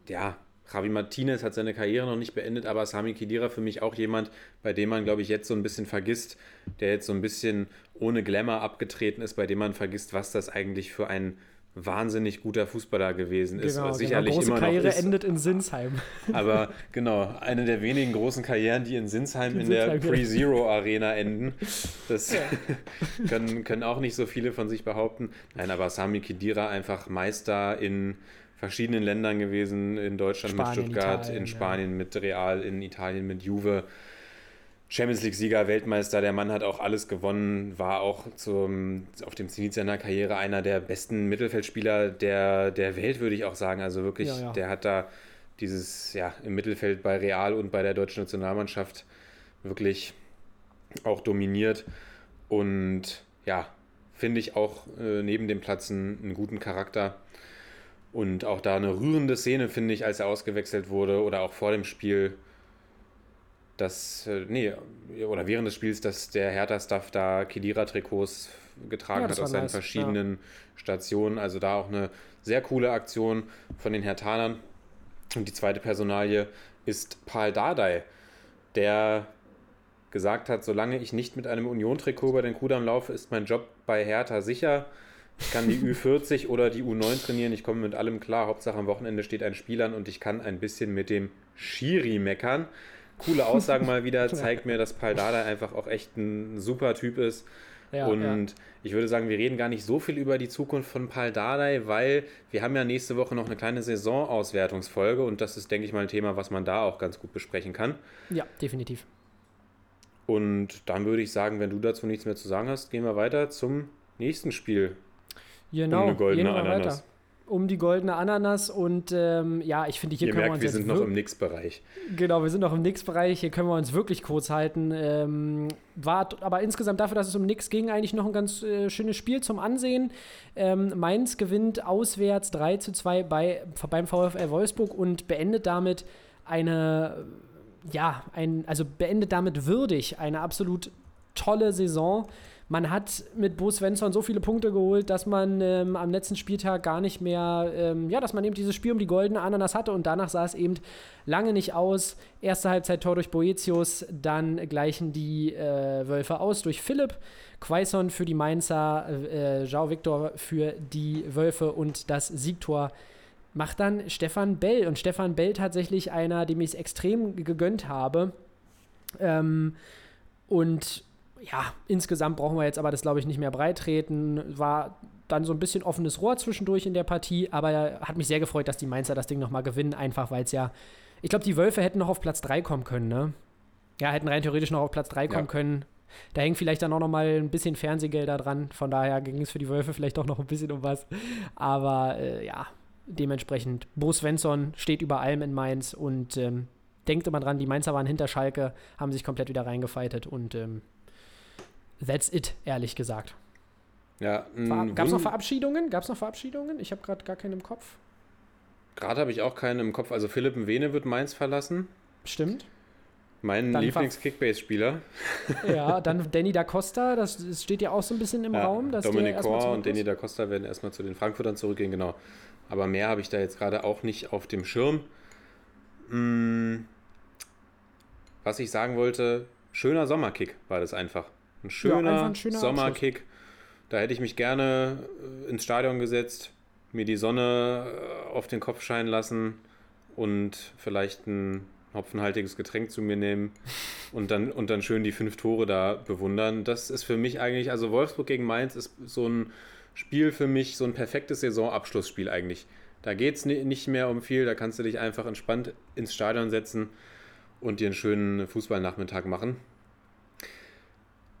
ja, Javi Martinez hat seine Karriere noch nicht beendet, aber Sami Khedira für mich auch jemand, bei dem man, glaube ich, jetzt so ein bisschen vergisst, der jetzt so ein bisschen ohne Glamour abgetreten ist, bei dem man vergisst, was das eigentlich für ein wahnsinnig guter Fußballer gewesen ist. Genau, genau, sicherlich große immer Karriere noch ist, endet in Sinsheim. aber genau, eine der wenigen großen Karrieren, die in Sinsheim In in der Sinsheim, ja. Pre-Zero Arena enden. Das können, können auch nicht so viele von sich behaupten. Nein, aber Sami Khedira einfach Meister in verschiedenen Ländern gewesen, in Deutschland Spanien, mit Stuttgart, Italien, in ja. Spanien mit Real, in Italien mit Juve. Champions League-Sieger, Weltmeister, der Mann hat auch alles gewonnen, war auch zum, auf dem Zenit seiner Karriere einer der besten Mittelfeldspieler der, der Welt, würde ich auch sagen. Also wirklich, Ja, ja. der hat da dieses, ja, im Mittelfeld bei Real und bei der deutschen Nationalmannschaft wirklich auch dominiert. Und ja, finde ich auch äh, neben dem Platz einen, einen guten Charakter. Und auch da eine rührende Szene, finde ich, als er ausgewechselt wurde oder auch vor dem Spiel, dass, äh, nee, oder während des Spiels, dass der Hertha-Staff da Kedira-Trikots getragen Ja, hat aus seinen nice, verschiedenen Stationen. Also da auch eine sehr coole Aktion von den Herthanern. Und die zweite Personalie ist Paul Dardai, der gesagt hat, solange ich nicht mit einem Union-Trikot über den Kudamm laufe, ist mein Job bei Hertha sicher. Ich kann die Ü40 oder die U9 trainieren, ich komme mit allem klar. Hauptsache am Wochenende steht ein Spiel an und ich kann ein bisschen mit dem Schiri meckern. Coole Aussagen mal wieder, zeigt mir, dass Paul Dardai einfach auch echt ein super Typ ist. Ja, und ja. ich würde sagen, wir reden gar nicht so viel über die Zukunft von Paul Dardai, weil wir haben ja nächste Woche noch eine kleine Saisonauswertungsfolge und das ist, denke ich mal, ein Thema, was man da auch ganz gut besprechen kann. Ja, definitiv. Und dann würde ich sagen, wenn du dazu nichts mehr zu sagen hast, gehen wir weiter zum nächsten Spiel. Genau, eine goldene gehen wir Ananas. weiter. Um die goldene Ananas und ähm, ja, ich finde, hier Ihr können wir merkt, uns wir sind noch wir- im Nix-Bereich. Genau, wir sind noch im Nix-Bereich. Hier können wir uns wirklich kurz halten. Ähm, war aber insgesamt dafür, dass es um Nix ging, eigentlich noch ein ganz äh, schönes Spiel zum Ansehen. Ähm, Mainz gewinnt auswärts 3 zu 2 bei, beim VfL Wolfsburg und beendet damit eine, ja, ein, also beendet damit würdig eine absolut tolle Saison. Man hat mit Bo Svensson so viele Punkte geholt, dass man ähm, am letzten Spieltag gar nicht mehr, ähm, ja, dass man eben dieses Spiel um die goldene Ananas hatte und danach sah es eben lange nicht aus. Erste Halbzeit Tor durch Boetius, dann gleichen die äh, Wölfe aus durch Philipp, Quaison für die Mainzer, äh, Jao Victor für die Wölfe und das Siegtor macht dann Stefan Bell. Und Stefan Bell tatsächlich einer, dem ich es extrem gegönnt habe. Ähm, und ja, insgesamt brauchen wir jetzt aber das, glaube ich, nicht mehr breitreten. War dann so ein bisschen offenes Rohr zwischendurch in der Partie, aber hat mich sehr gefreut, dass die Mainzer das Ding nochmal gewinnen, einfach weil es ja, ich glaube, die Wölfe hätten noch auf Platz 3 kommen können, ne? Ja, hätten rein theoretisch noch auf Platz 3 kommen Ja. können. Da hängt vielleicht dann auch noch mal ein bisschen Fernsehgelder dran. Von daher ging es für die Wölfe vielleicht auch noch ein bisschen um was. Aber äh, ja, dementsprechend, Bo Svensson steht über allem in Mainz und ähm, denkt immer dran, die Mainzer waren hinter Schalke, haben sich komplett wieder reingefeitet und ähm, that's it, ehrlich gesagt. Ja, Gab es noch Verabschiedungen? Gab es noch Verabschiedungen? Ich habe gerade gar keinen im Kopf. Gerade habe ich auch keinen im Kopf. Also Philipp Mwene wird Mainz verlassen. Stimmt. Mein Lieblings-Kickbase-Spieler. Ja, dann Danny da Costa, das, steht ja auch so ein bisschen im Raum. Dass erstmal Kor und Danny da Costa werden erstmal zu den Frankfurtern zurückgehen, genau. Aber mehr habe ich da jetzt gerade auch nicht auf dem Schirm. Hm, was ich sagen wollte, schöner Sommerkick war das einfach. Ein schöner, einfach ein schöner Sommerkick. Da hätte ich mich gerne äh, ins Stadion gesetzt, mir die Sonne äh, auf den Kopf scheinen lassen und vielleicht ein hopfenhaltiges Getränk zu mir nehmen und dann, und dann schön die fünf Tore da bewundern. Das ist für mich eigentlich, also Wolfsburg gegen Mainz ist so ein Spiel für mich, so ein perfektes Saisonabschlussspiel eigentlich. Da geht es nicht mehr um viel, da kannst du dich einfach entspannt ins Stadion setzen und dir einen schönen Fußballnachmittag machen.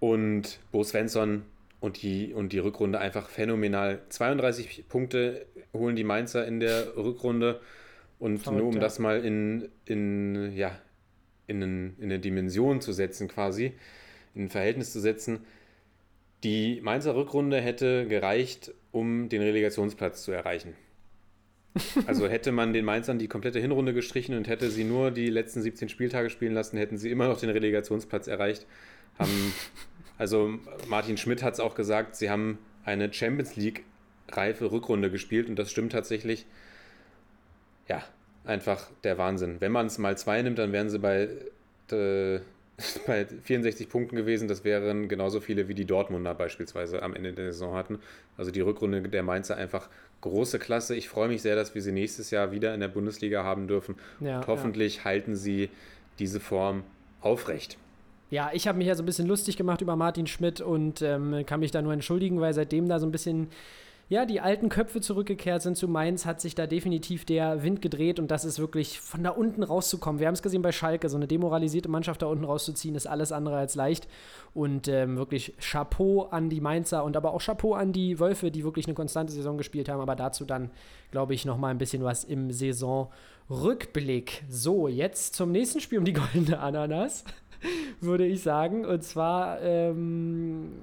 Und Bo Svensson und die, und die Rückrunde einfach phänomenal. 32 Punkte holen die Mainzer in der Rückrunde. Und Verrückt, nur um ja. das mal in, in, ja, in, in eine Dimension zu setzen, quasi, in ein Verhältnis zu setzen, die Mainzer Rückrunde hätte gereicht, um den Relegationsplatz zu erreichen. Also hätte man den Mainzern die komplette Hinrunde gestrichen und hätte sie nur die letzten 17 Spieltage spielen lassen, hätten sie immer noch den Relegationsplatz erreicht. Haben, also Martin Schmidt hat es auch gesagt, sie haben eine Champions League reife Rückrunde gespielt und das stimmt tatsächlich. Ja, einfach der Wahnsinn. Wenn man es mal zwei nimmt, dann wären sie bei, äh, bei 64 Punkten gewesen. Das wären genauso viele wie die Dortmunder beispielsweise am Ende der Saison hatten. Also die Rückrunde der Mainzer einfach große Klasse. Ich freue mich sehr, dass wir sie nächstes Jahr wieder in der Bundesliga haben dürfen. Ja, und hoffentlich halten sie diese Form aufrecht. Ja, ich habe mich ja so ein bisschen lustig gemacht über Martin Schmidt und ähm, kann mich da nur entschuldigen, weil seitdem da so ein bisschen, ja, die alten Köpfe zurückgekehrt sind zu Mainz, hat sich da definitiv der Wind gedreht und das ist wirklich von da unten rauszukommen. Wir haben es gesehen bei Schalke, so eine demoralisierte Mannschaft da unten rauszuziehen, ist alles andere als leicht. Und ähm, wirklich Chapeau an die Mainzer und aber auch Chapeau an die Wölfe, die wirklich eine konstante Saison gespielt haben. Aber dazu dann, glaube ich, nochmal ein bisschen was im Saisonrückblick. So, jetzt zum nächsten Spiel um die goldene Ananas würde ich sagen. Und zwar, ähm,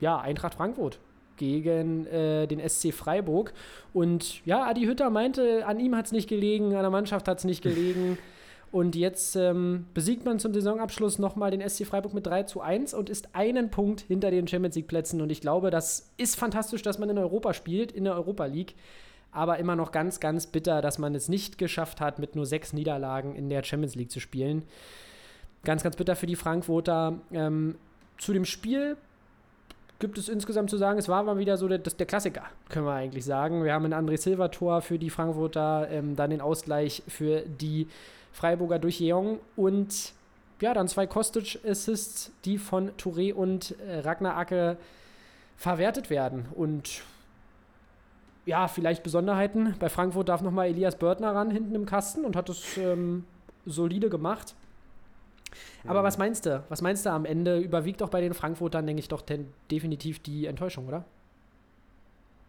ja, Eintracht Frankfurt gegen äh, den SC Freiburg. Und ja, Adi Hütter meinte, an ihm hat es nicht gelegen, an der Mannschaft hat es nicht gelegen. Und jetzt ähm, besiegt man zum Saisonabschluss nochmal den SC Freiburg mit 3 zu 1 und ist einen Punkt hinter den Champions League-Plätzen. Und ich glaube, das ist fantastisch, dass man in Europa spielt, in der Europa League. Aber immer noch ganz, ganz bitter, dass man es nicht geschafft hat, mit nur sechs Niederlagen in der Champions League zu spielen. Ganz, ganz bitter für die Frankfurter. Ähm, zu dem Spiel gibt es insgesamt zu sagen, es war mal wieder so der, der Klassiker, können wir eigentlich sagen. Wir haben ein André Silva-Tor für die Frankfurter, ähm, dann den Ausgleich für die Freiburger durch Jeong und ja, dann zwei Kostic-Assists, die von Touré und äh, Ragnar Acke verwertet werden. Und ja, vielleicht Besonderheiten. Bei Frankfurt darf nochmal Elias Börtner ran, hinten im Kasten und hat es ähm, solide gemacht. Aber was meinst du? Was meinst du am Ende? Überwiegt auch bei den Frankfurtern, denke ich, doch definitiv die Enttäuschung, oder?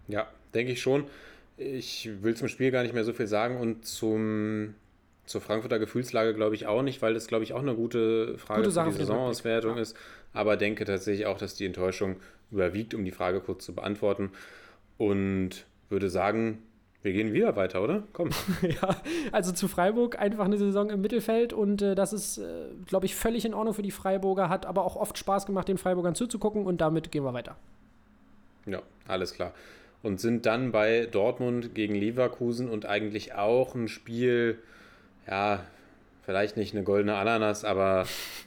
Ja, denke ich schon. Ich will zum Spiel gar nicht mehr so viel sagen und zum, zur Frankfurter Gefühlslage glaube ich auch nicht, weil das glaube ich auch eine gute Frage Gute Sache für die Saisonauswertung Rückblick, ist. Aber denke tatsächlich auch, dass die Enttäuschung überwiegt, um die Frage kurz zu beantworten. Und würde sagen, wir gehen wieder weiter, oder? Komm. ja, also zu Freiburg einfach eine Saison im Mittelfeld und äh, das ist, äh, glaube ich, völlig in Ordnung für die Freiburger, hat aber auch oft Spaß gemacht, den Freiburgern zuzugucken und damit gehen wir weiter. Ja, alles klar. Und sind dann bei Dortmund gegen Leverkusen und eigentlich auch ein Spiel, ja, vielleicht nicht eine goldene Ananas, aber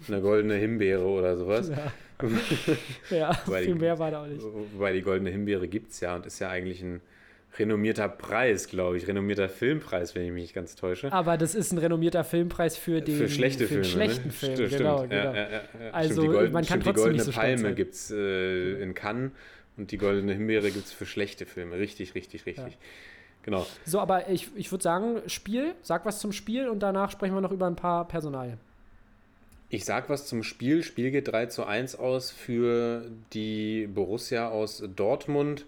eine goldene Himbeere oder sowas. Ja, Weil viel mehr war da auch nicht. Wobei die goldene Himbeere gibt es ja und ist ja eigentlich ein renommierter Preis, glaube ich. Renommierter Filmpreis, wenn ich mich nicht ganz täusche. Aber das ist ein renommierter Filmpreis für den für schlechte für den Filme. schlechten ne? Film. Stimmt, genau, stimmt. genau. Ja, ja, ja. Also, Golden, man kann stimmt, trotzdem die Goldene nicht so Palme gibt es äh, in Cannes und die Goldene Himbeere gibt es für schlechte Filme. Richtig, richtig, richtig. Genau. So, aber ich, ich würde sagen, Spiel, sag was zum Spiel und danach sprechen wir noch über ein paar Personalien. Ich sag was zum Spiel. Spiel geht 3 zu 1 aus für die Borussia aus Dortmund.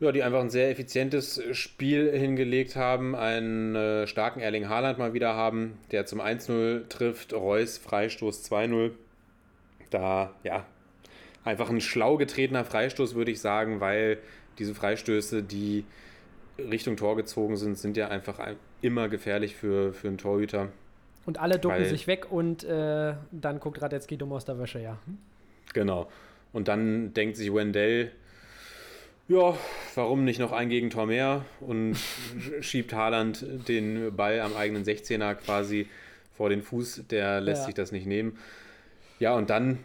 Ja, die einfach ein sehr effizientes Spiel hingelegt haben, einen äh, starken Erling Haaland mal wieder haben, der zum 1-0 trifft, Reus Freistoß 2-0. Da, ja, einfach ein schlau getretener Freistoß, würde ich sagen, weil diese Freistöße, die Richtung Tor gezogen sind, sind ja einfach ein- immer gefährlich für, für einen Torhüter. Und alle ducken Weil- sich weg und äh, dann guckt Radetzky dumm aus der Wäsche, ja. Genau. Und dann denkt sich Wendell, ja, warum nicht noch ein Gegentor mehr? Und schiebt Haaland den Ball am eigenen 16er quasi vor den Fuß. Der lässt Ja. sich das nicht nehmen. Ja, und dann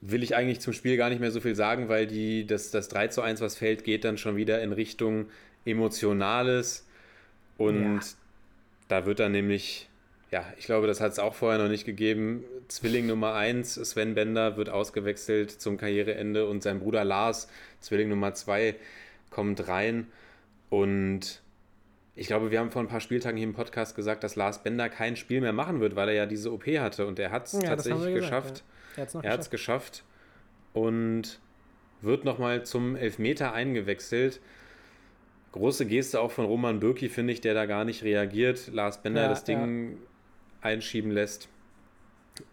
will ich eigentlich zum Spiel gar nicht mehr so viel sagen, weil die, das, das 3 zu 1, was fällt, geht dann schon wieder in Richtung Emotionales. Und Ja. da wird dann nämlich, ja, ich glaube, das hat es auch vorher noch nicht gegeben. Zwilling Nummer 1, Sven Bender, wird ausgewechselt zum Karriereende und sein Bruder Lars, Zwilling Nummer 2, kommt rein. Und ich glaube, wir haben vor ein paar Spieltagen hier im Podcast gesagt, dass Lars Bender kein Spiel mehr machen wird, weil er ja diese OP hatte. Und er hat es Ja, tatsächlich gesagt, geschafft. Er noch Er hat es geschafft. geschafft und wird nochmal zum Elfmeter eingewechselt. Große Geste auch von Roman Bürki, finde ich, der da gar nicht reagiert. Lars Bender Ja, das Ding einschieben lässt.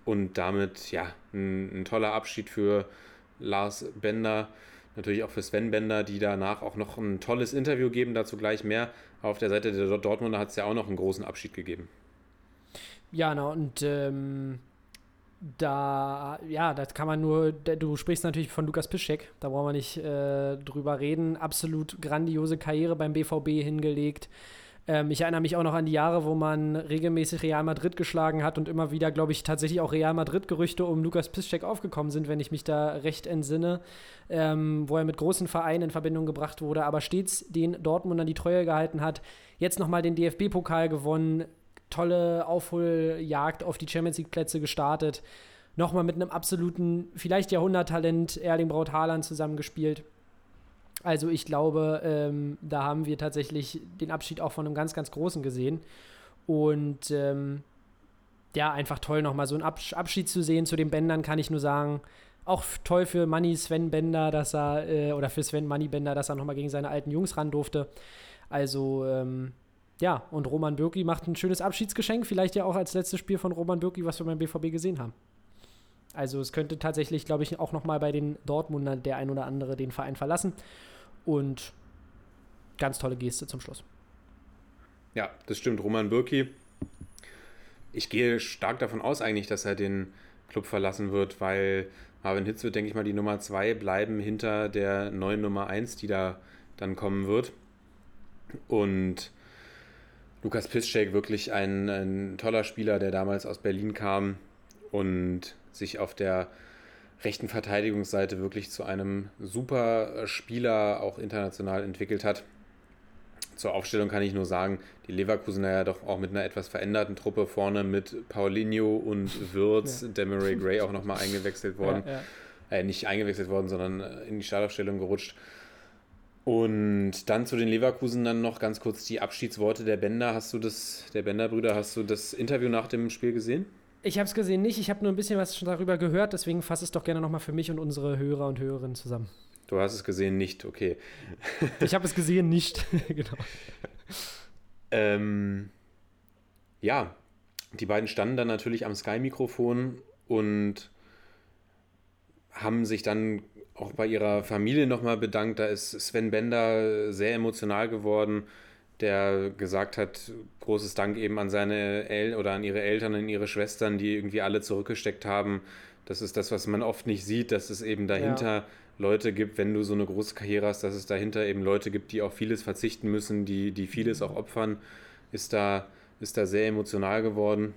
Und damit, ja, ein, ein toller Abschied für Lars Bender. Natürlich auch für Sven Bender, die danach auch noch ein tolles Interview geben, dazu gleich mehr. Auf der Seite der Dortmunder hat es ja auch noch einen großen Abschied gegeben. Ja, genau, und ähm, da, ja, das kann man nur, du sprichst natürlich von Lukas Piszczek, da brauchen wir nicht äh, drüber reden. Absolut grandiose Karriere beim BVB hingelegt. Ähm, ich erinnere mich auch noch an die Jahre, wo man regelmäßig Real Madrid geschlagen hat und immer wieder, glaube ich, tatsächlich auch Real Madrid-Gerüchte um Lukas Piszczek aufgekommen sind, wenn ich mich da recht entsinne, ähm, wo er mit großen Vereinen in Verbindung gebracht wurde, aber stets den Dortmundern die Treue gehalten hat. Jetzt nochmal den DFB-Pokal gewonnen, tolle Aufholjagd auf die Champions League-Plätze gestartet. Nochmal mit einem absoluten, vielleicht Jahrhunderttalent Erling Braut Haaland zusammengespielt. Also ich glaube, ähm, da haben wir tatsächlich den Abschied auch von einem ganz, ganz Großen gesehen. Und ähm, ja, einfach toll, nochmal so einen Absch Abschied zu sehen. Zu den Bändern kann ich nur sagen, auch toll für Manny Sven Bender, dass er, äh, oder für Sven Manny Bender, dass er nochmal gegen seine alten Jungs ran durfte. Also, ähm, ja, und Roman Bürki macht ein schönes Abschiedsgeschenk, vielleicht ja auch als letztes Spiel von Roman Bürki, was wir beim BVB gesehen haben. Also es könnte tatsächlich, glaube ich, auch nochmal bei den Dortmundern der ein oder andere den Verein verlassen. Und ganz tolle Geste zum Schluss. Ja, das stimmt. Roman Bürki. Ich gehe stark davon aus eigentlich, dass er den Club verlassen wird, weil Marvin Hitz wird, denke ich mal, die Nummer 2 bleiben hinter der neuen Nummer 1, die da dann kommen wird. Und Lukas Piszczek wirklich ein, ein toller Spieler, der damals aus Berlin kam und sich auf der rechten Verteidigungsseite wirklich zu einem super Spieler auch international entwickelt hat. Zur Aufstellung kann ich nur sagen, die Leverkusener ja doch auch mit einer etwas veränderten Truppe vorne mit Paulinho und Würz, Ja. Demaray Gray auch nochmal eingewechselt worden. Ja, ja. Äh, nicht eingewechselt worden, sondern äh, in die Startaufstellung gerutscht. Und dann zu den Leverkusen noch ganz kurz die Abschiedsworte der Bänder. Hast du das, der Bänder-Brüder, hast du das Interview nach dem Spiel gesehen? Ich habe es gesehen nicht, ich habe nur ein bisschen was schon darüber gehört, deswegen fasse es doch gerne nochmal für mich und unsere Hörer und Hörerinnen zusammen. Du hast es gesehen, nicht, okay. Ich habe es gesehen nicht. genau. Ähm, ja, die beiden standen dann natürlich am Sky-Mikrofon und haben sich dann auch bei ihrer Familie nochmal bedankt. Da ist Sven Bender sehr emotional geworden, der gesagt hat, großes Dank eben an seine El oder an ihre Eltern, an ihre Schwestern, die irgendwie alle zurückgesteckt haben. Das ist das, was man oft nicht sieht, dass es eben dahinter Leute gibt, wenn du so eine große Karriere hast, dass es dahinter eben Leute gibt, die auf vieles verzichten müssen, die, die vieles auch opfern, ist da, ist da sehr emotional geworden.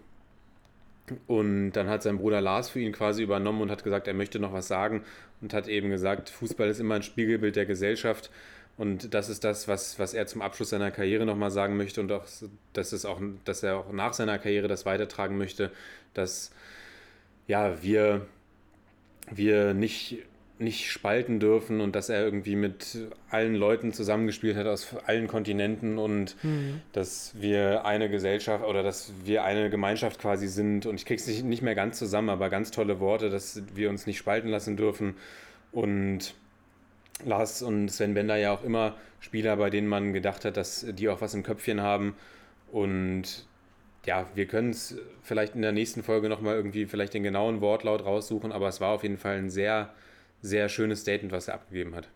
Und dann hat sein Bruder Lars für ihn quasi übernommen und hat gesagt, er möchte noch was sagen und hat eben gesagt, Fußball ist immer ein Spiegelbild der Gesellschaft Und das ist das, was, was er zum Abschluss seiner Karriere nochmal sagen möchte und auch, dass, es auch, dass er auch nach seiner Karriere das weitertragen möchte, dass ja, wir, wir nicht, nicht spalten dürfen und dass er irgendwie mit allen Leuten zusammengespielt hat aus allen Kontinenten und Mhm. dass wir eine Gesellschaft oder dass wir eine Gemeinschaft quasi sind und ich krieg's nicht, nicht mehr ganz zusammen, aber ganz tolle Worte, dass wir uns nicht spalten lassen dürfen und Lars und Sven Bender ja auch immer Spieler, bei denen man gedacht hat, dass die auch was im Köpfchen haben und ja, wir können es vielleicht in der nächsten Folge nochmal irgendwie vielleicht den genauen Wortlaut raussuchen, aber es war auf jeden Fall ein sehr, sehr schönes Statement, was er abgegeben hat.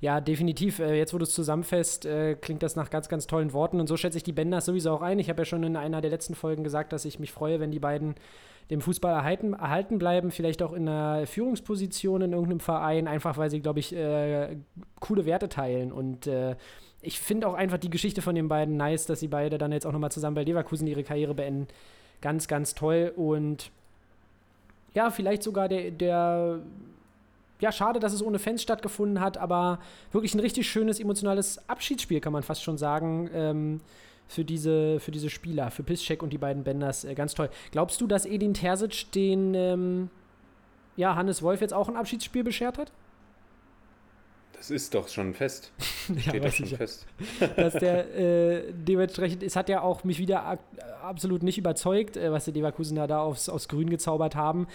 Ja, definitiv. Äh, Jetzt, wo du es zusammenfasst, äh, klingt das nach ganz, ganz tollen Worten. Und so schätze ich die Benders sowieso auch ein. Ich habe ja schon in einer der letzten Folgen gesagt, dass ich mich freue, wenn die beiden dem Fußball erhalten, erhalten bleiben, vielleicht auch in einer Führungsposition in irgendeinem Verein, einfach weil sie, glaube ich, äh, coole Werte teilen. Und äh, ich finde auch einfach die Geschichte von den beiden nice, dass sie beide dann jetzt auch nochmal zusammen bei Leverkusen ihre Karriere beenden. Ganz, ganz toll. Und ja, vielleicht sogar der, der ja, schade, dass es ohne Fans stattgefunden hat, aber wirklich ein richtig schönes emotionales Abschiedsspiel, kann man fast schon sagen, ähm, für, diese, für diese Spieler, für Piszczek und die beiden Benders. Äh, ganz toll. Glaubst du, dass Edin Terzic den ähm, ja, Hannes Wolf jetzt auch ein Abschiedsspiel beschert hat? Das ist doch schon fest. ja, Steht doch schon ja. fest. dass der äh, dementsprechend, es hat ja auch mich wieder ak- absolut nicht überzeugt, äh, was die Leverkusener da aufs, aufs Grün gezaubert haben.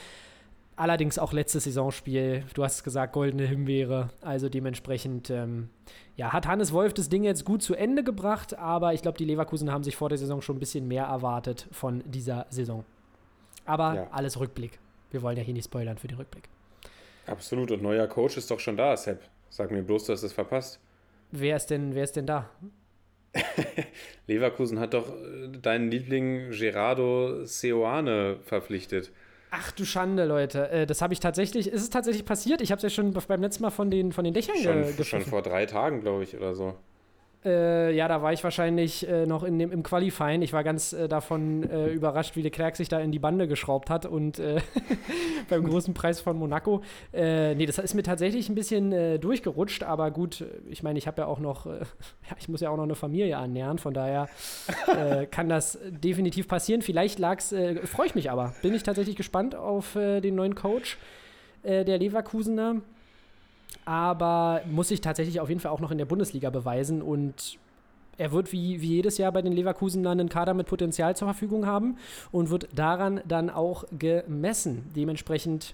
Allerdings auch letztes Saisonspiel, du hast es gesagt, goldene Himbeere. Also dementsprechend, ähm, ja, hat Hannes Wolf das Ding jetzt gut zu Ende gebracht, aber ich glaube, die Leverkusen haben sich vor der Saison schon ein bisschen mehr erwartet von dieser Saison. Aber Ja. alles Rückblick. Wir wollen ja hier nicht spoilern für den Rückblick. Absolut. Und neuer Coach ist doch schon da, Sepp. Sag mir bloß, du hast es verpasst. Wer ist denn, wer ist denn da? Leverkusen hat doch äh, deinen Liebling Gerardo Seoane verpflichtet. Ach du Schande, Leute. Äh, das habe ich tatsächlich, ist es tatsächlich passiert? Ich habe es ja schon beim letzten Mal von den, von den Dächern Schon, ge schon vor drei Tagen, glaube ich, oder so. Äh, ja, da war ich wahrscheinlich äh, noch in dem, im Qualifying. Ich war ganz äh, davon äh, überrascht, wie Leclerc sich da in die Bande geschraubt hat und äh, beim großen Preis von Monaco. Äh, nee, das ist mir tatsächlich ein bisschen äh, durchgerutscht, aber gut, ich meine, ich habe ja auch noch, ja, ich muss ja auch noch eine Familie ernähren, von daher kann das definitiv passieren. Vielleicht lag's, äh, freue ich mich aber. Bin ich tatsächlich gespannt auf den neuen Coach der Leverkusener aber muss sich tatsächlich auf jeden Fall auch noch in der Bundesliga beweisen und er wird wie, wie jedes Jahr bei den Leverkusen dann einen Kader mit Potenzial zur Verfügung haben und wird daran dann auch gemessen. Dementsprechend,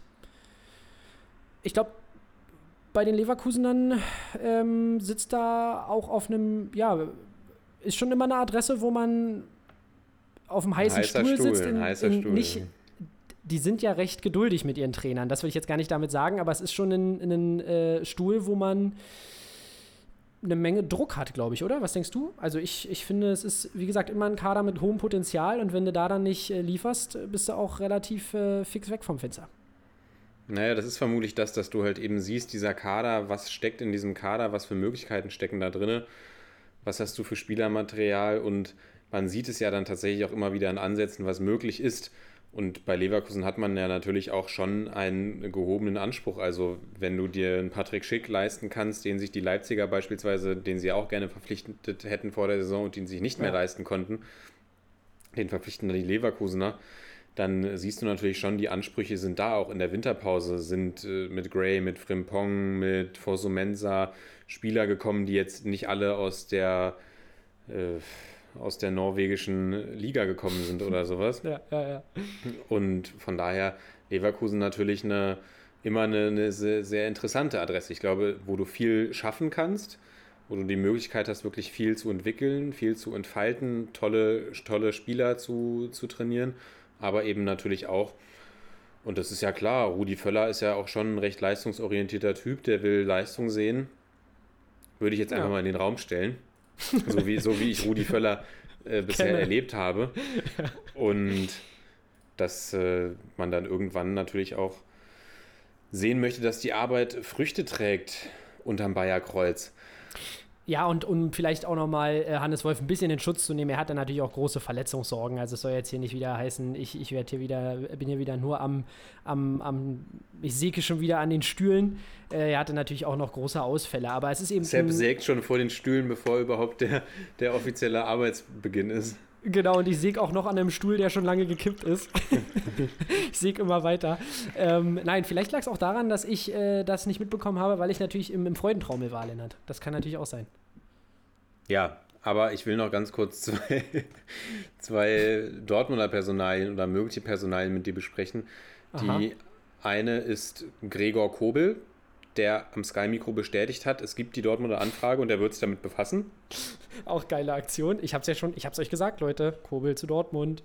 ich glaube, bei den Leverkusenern ähm, sitzt da auch auf einem, ja, ist schon immer eine Adresse, wo man auf einem heißen Stuhl, Stuhl, sitzt. ein In, heißer in Stuhl. Nicht, die sind ja recht geduldig mit ihren Trainern. Das will ich jetzt gar nicht damit sagen, aber es ist schon ein, ein äh, Stuhl, wo man eine Menge Druck hat, glaube ich, oder? Was denkst du? Also ich, ich finde, es ist, wie gesagt, immer ein Kader mit hohem Potenzial und wenn du da dann nicht äh, lieferst, bist du auch relativ äh, fix weg vom Fenster. Naja, das ist vermutlich das, dass du halt eben siehst, dieser Kader, was steckt in diesem Kader, was für Möglichkeiten stecken da drin, was hast du für Spielermaterial und man sieht es ja dann tatsächlich auch immer wieder an Ansätzen, was möglich ist. Und bei Leverkusen hat man ja natürlich auch schon einen gehobenen Anspruch. Also wenn du dir einen Patrick Schick leisten kannst, den sich die Leipziger beispielsweise, den sie auch gerne verpflichtet hätten vor der Saison und den sie sich nicht mehr Ja. leisten konnten, den verpflichten dann die Leverkusener, dann siehst du natürlich schon, die Ansprüche sind da. Auch in der Winterpause sind äh, mit Gray, mit Frimpong, mit Fosumensa Spieler gekommen, die jetzt nicht alle aus der, äh, aus der norwegischen Liga gekommen sind oder sowas. Ja, ja, ja. Und von daher Leverkusen natürlich eine, immer eine, eine sehr, sehr interessante Adresse. Ich glaube, wo du viel schaffen kannst, wo du die Möglichkeit hast, wirklich viel zu entwickeln, viel zu entfalten, tolle, tolle Spieler zu, zu trainieren, aber eben natürlich auch, und das ist ja klar, Rudi Völler ist ja auch schon ein recht leistungsorientierter Typ, der will Leistung sehen. Würde ich jetzt einfach Ja. mal in den Raum stellen. So wie, so wie ich Rudi Völler äh, bisher Kenne. erlebt habe. Und dass äh, man dann irgendwann natürlich auch sehen möchte, dass die Arbeit Früchte trägt unterm Bayerkreuz. Ja, und um vielleicht auch nochmal äh, Hannes Wolf ein bisschen in Schutz zu nehmen, er hat dann natürlich auch große Verletzungssorgen. Also es soll jetzt hier nicht wieder heißen, ich, ich werde hier wieder, bin hier wieder nur am, am, am ich säge schon wieder an den Stühlen. Äh, er hatte natürlich auch noch große Ausfälle, aber es ist eben. Sepp sägt schon vor den Stühlen, bevor überhaupt der, der offizielle Arbeitsbeginn ist. Genau, und ich säge auch noch an einem Stuhl, der schon lange gekippt ist. ich säge immer weiter. Ähm, nein, vielleicht lag es auch daran, dass ich äh, das nicht mitbekommen habe, weil ich natürlich im, im Freudentraumel war, Lennart. Das kann natürlich auch sein. Ja, aber ich will noch ganz kurz zwei, zwei Dortmunder Personalien oder mögliche Personalien mit dir besprechen. Die Aha. eine ist Gregor Kobel, der am Sky Mikro bestätigt hat, es gibt die Dortmunder Anfrage und er wird sich damit befassen. Auch geile Aktion. Ich hab's ja schon, ich hab's euch gesagt, Leute. Kobel zu Dortmund.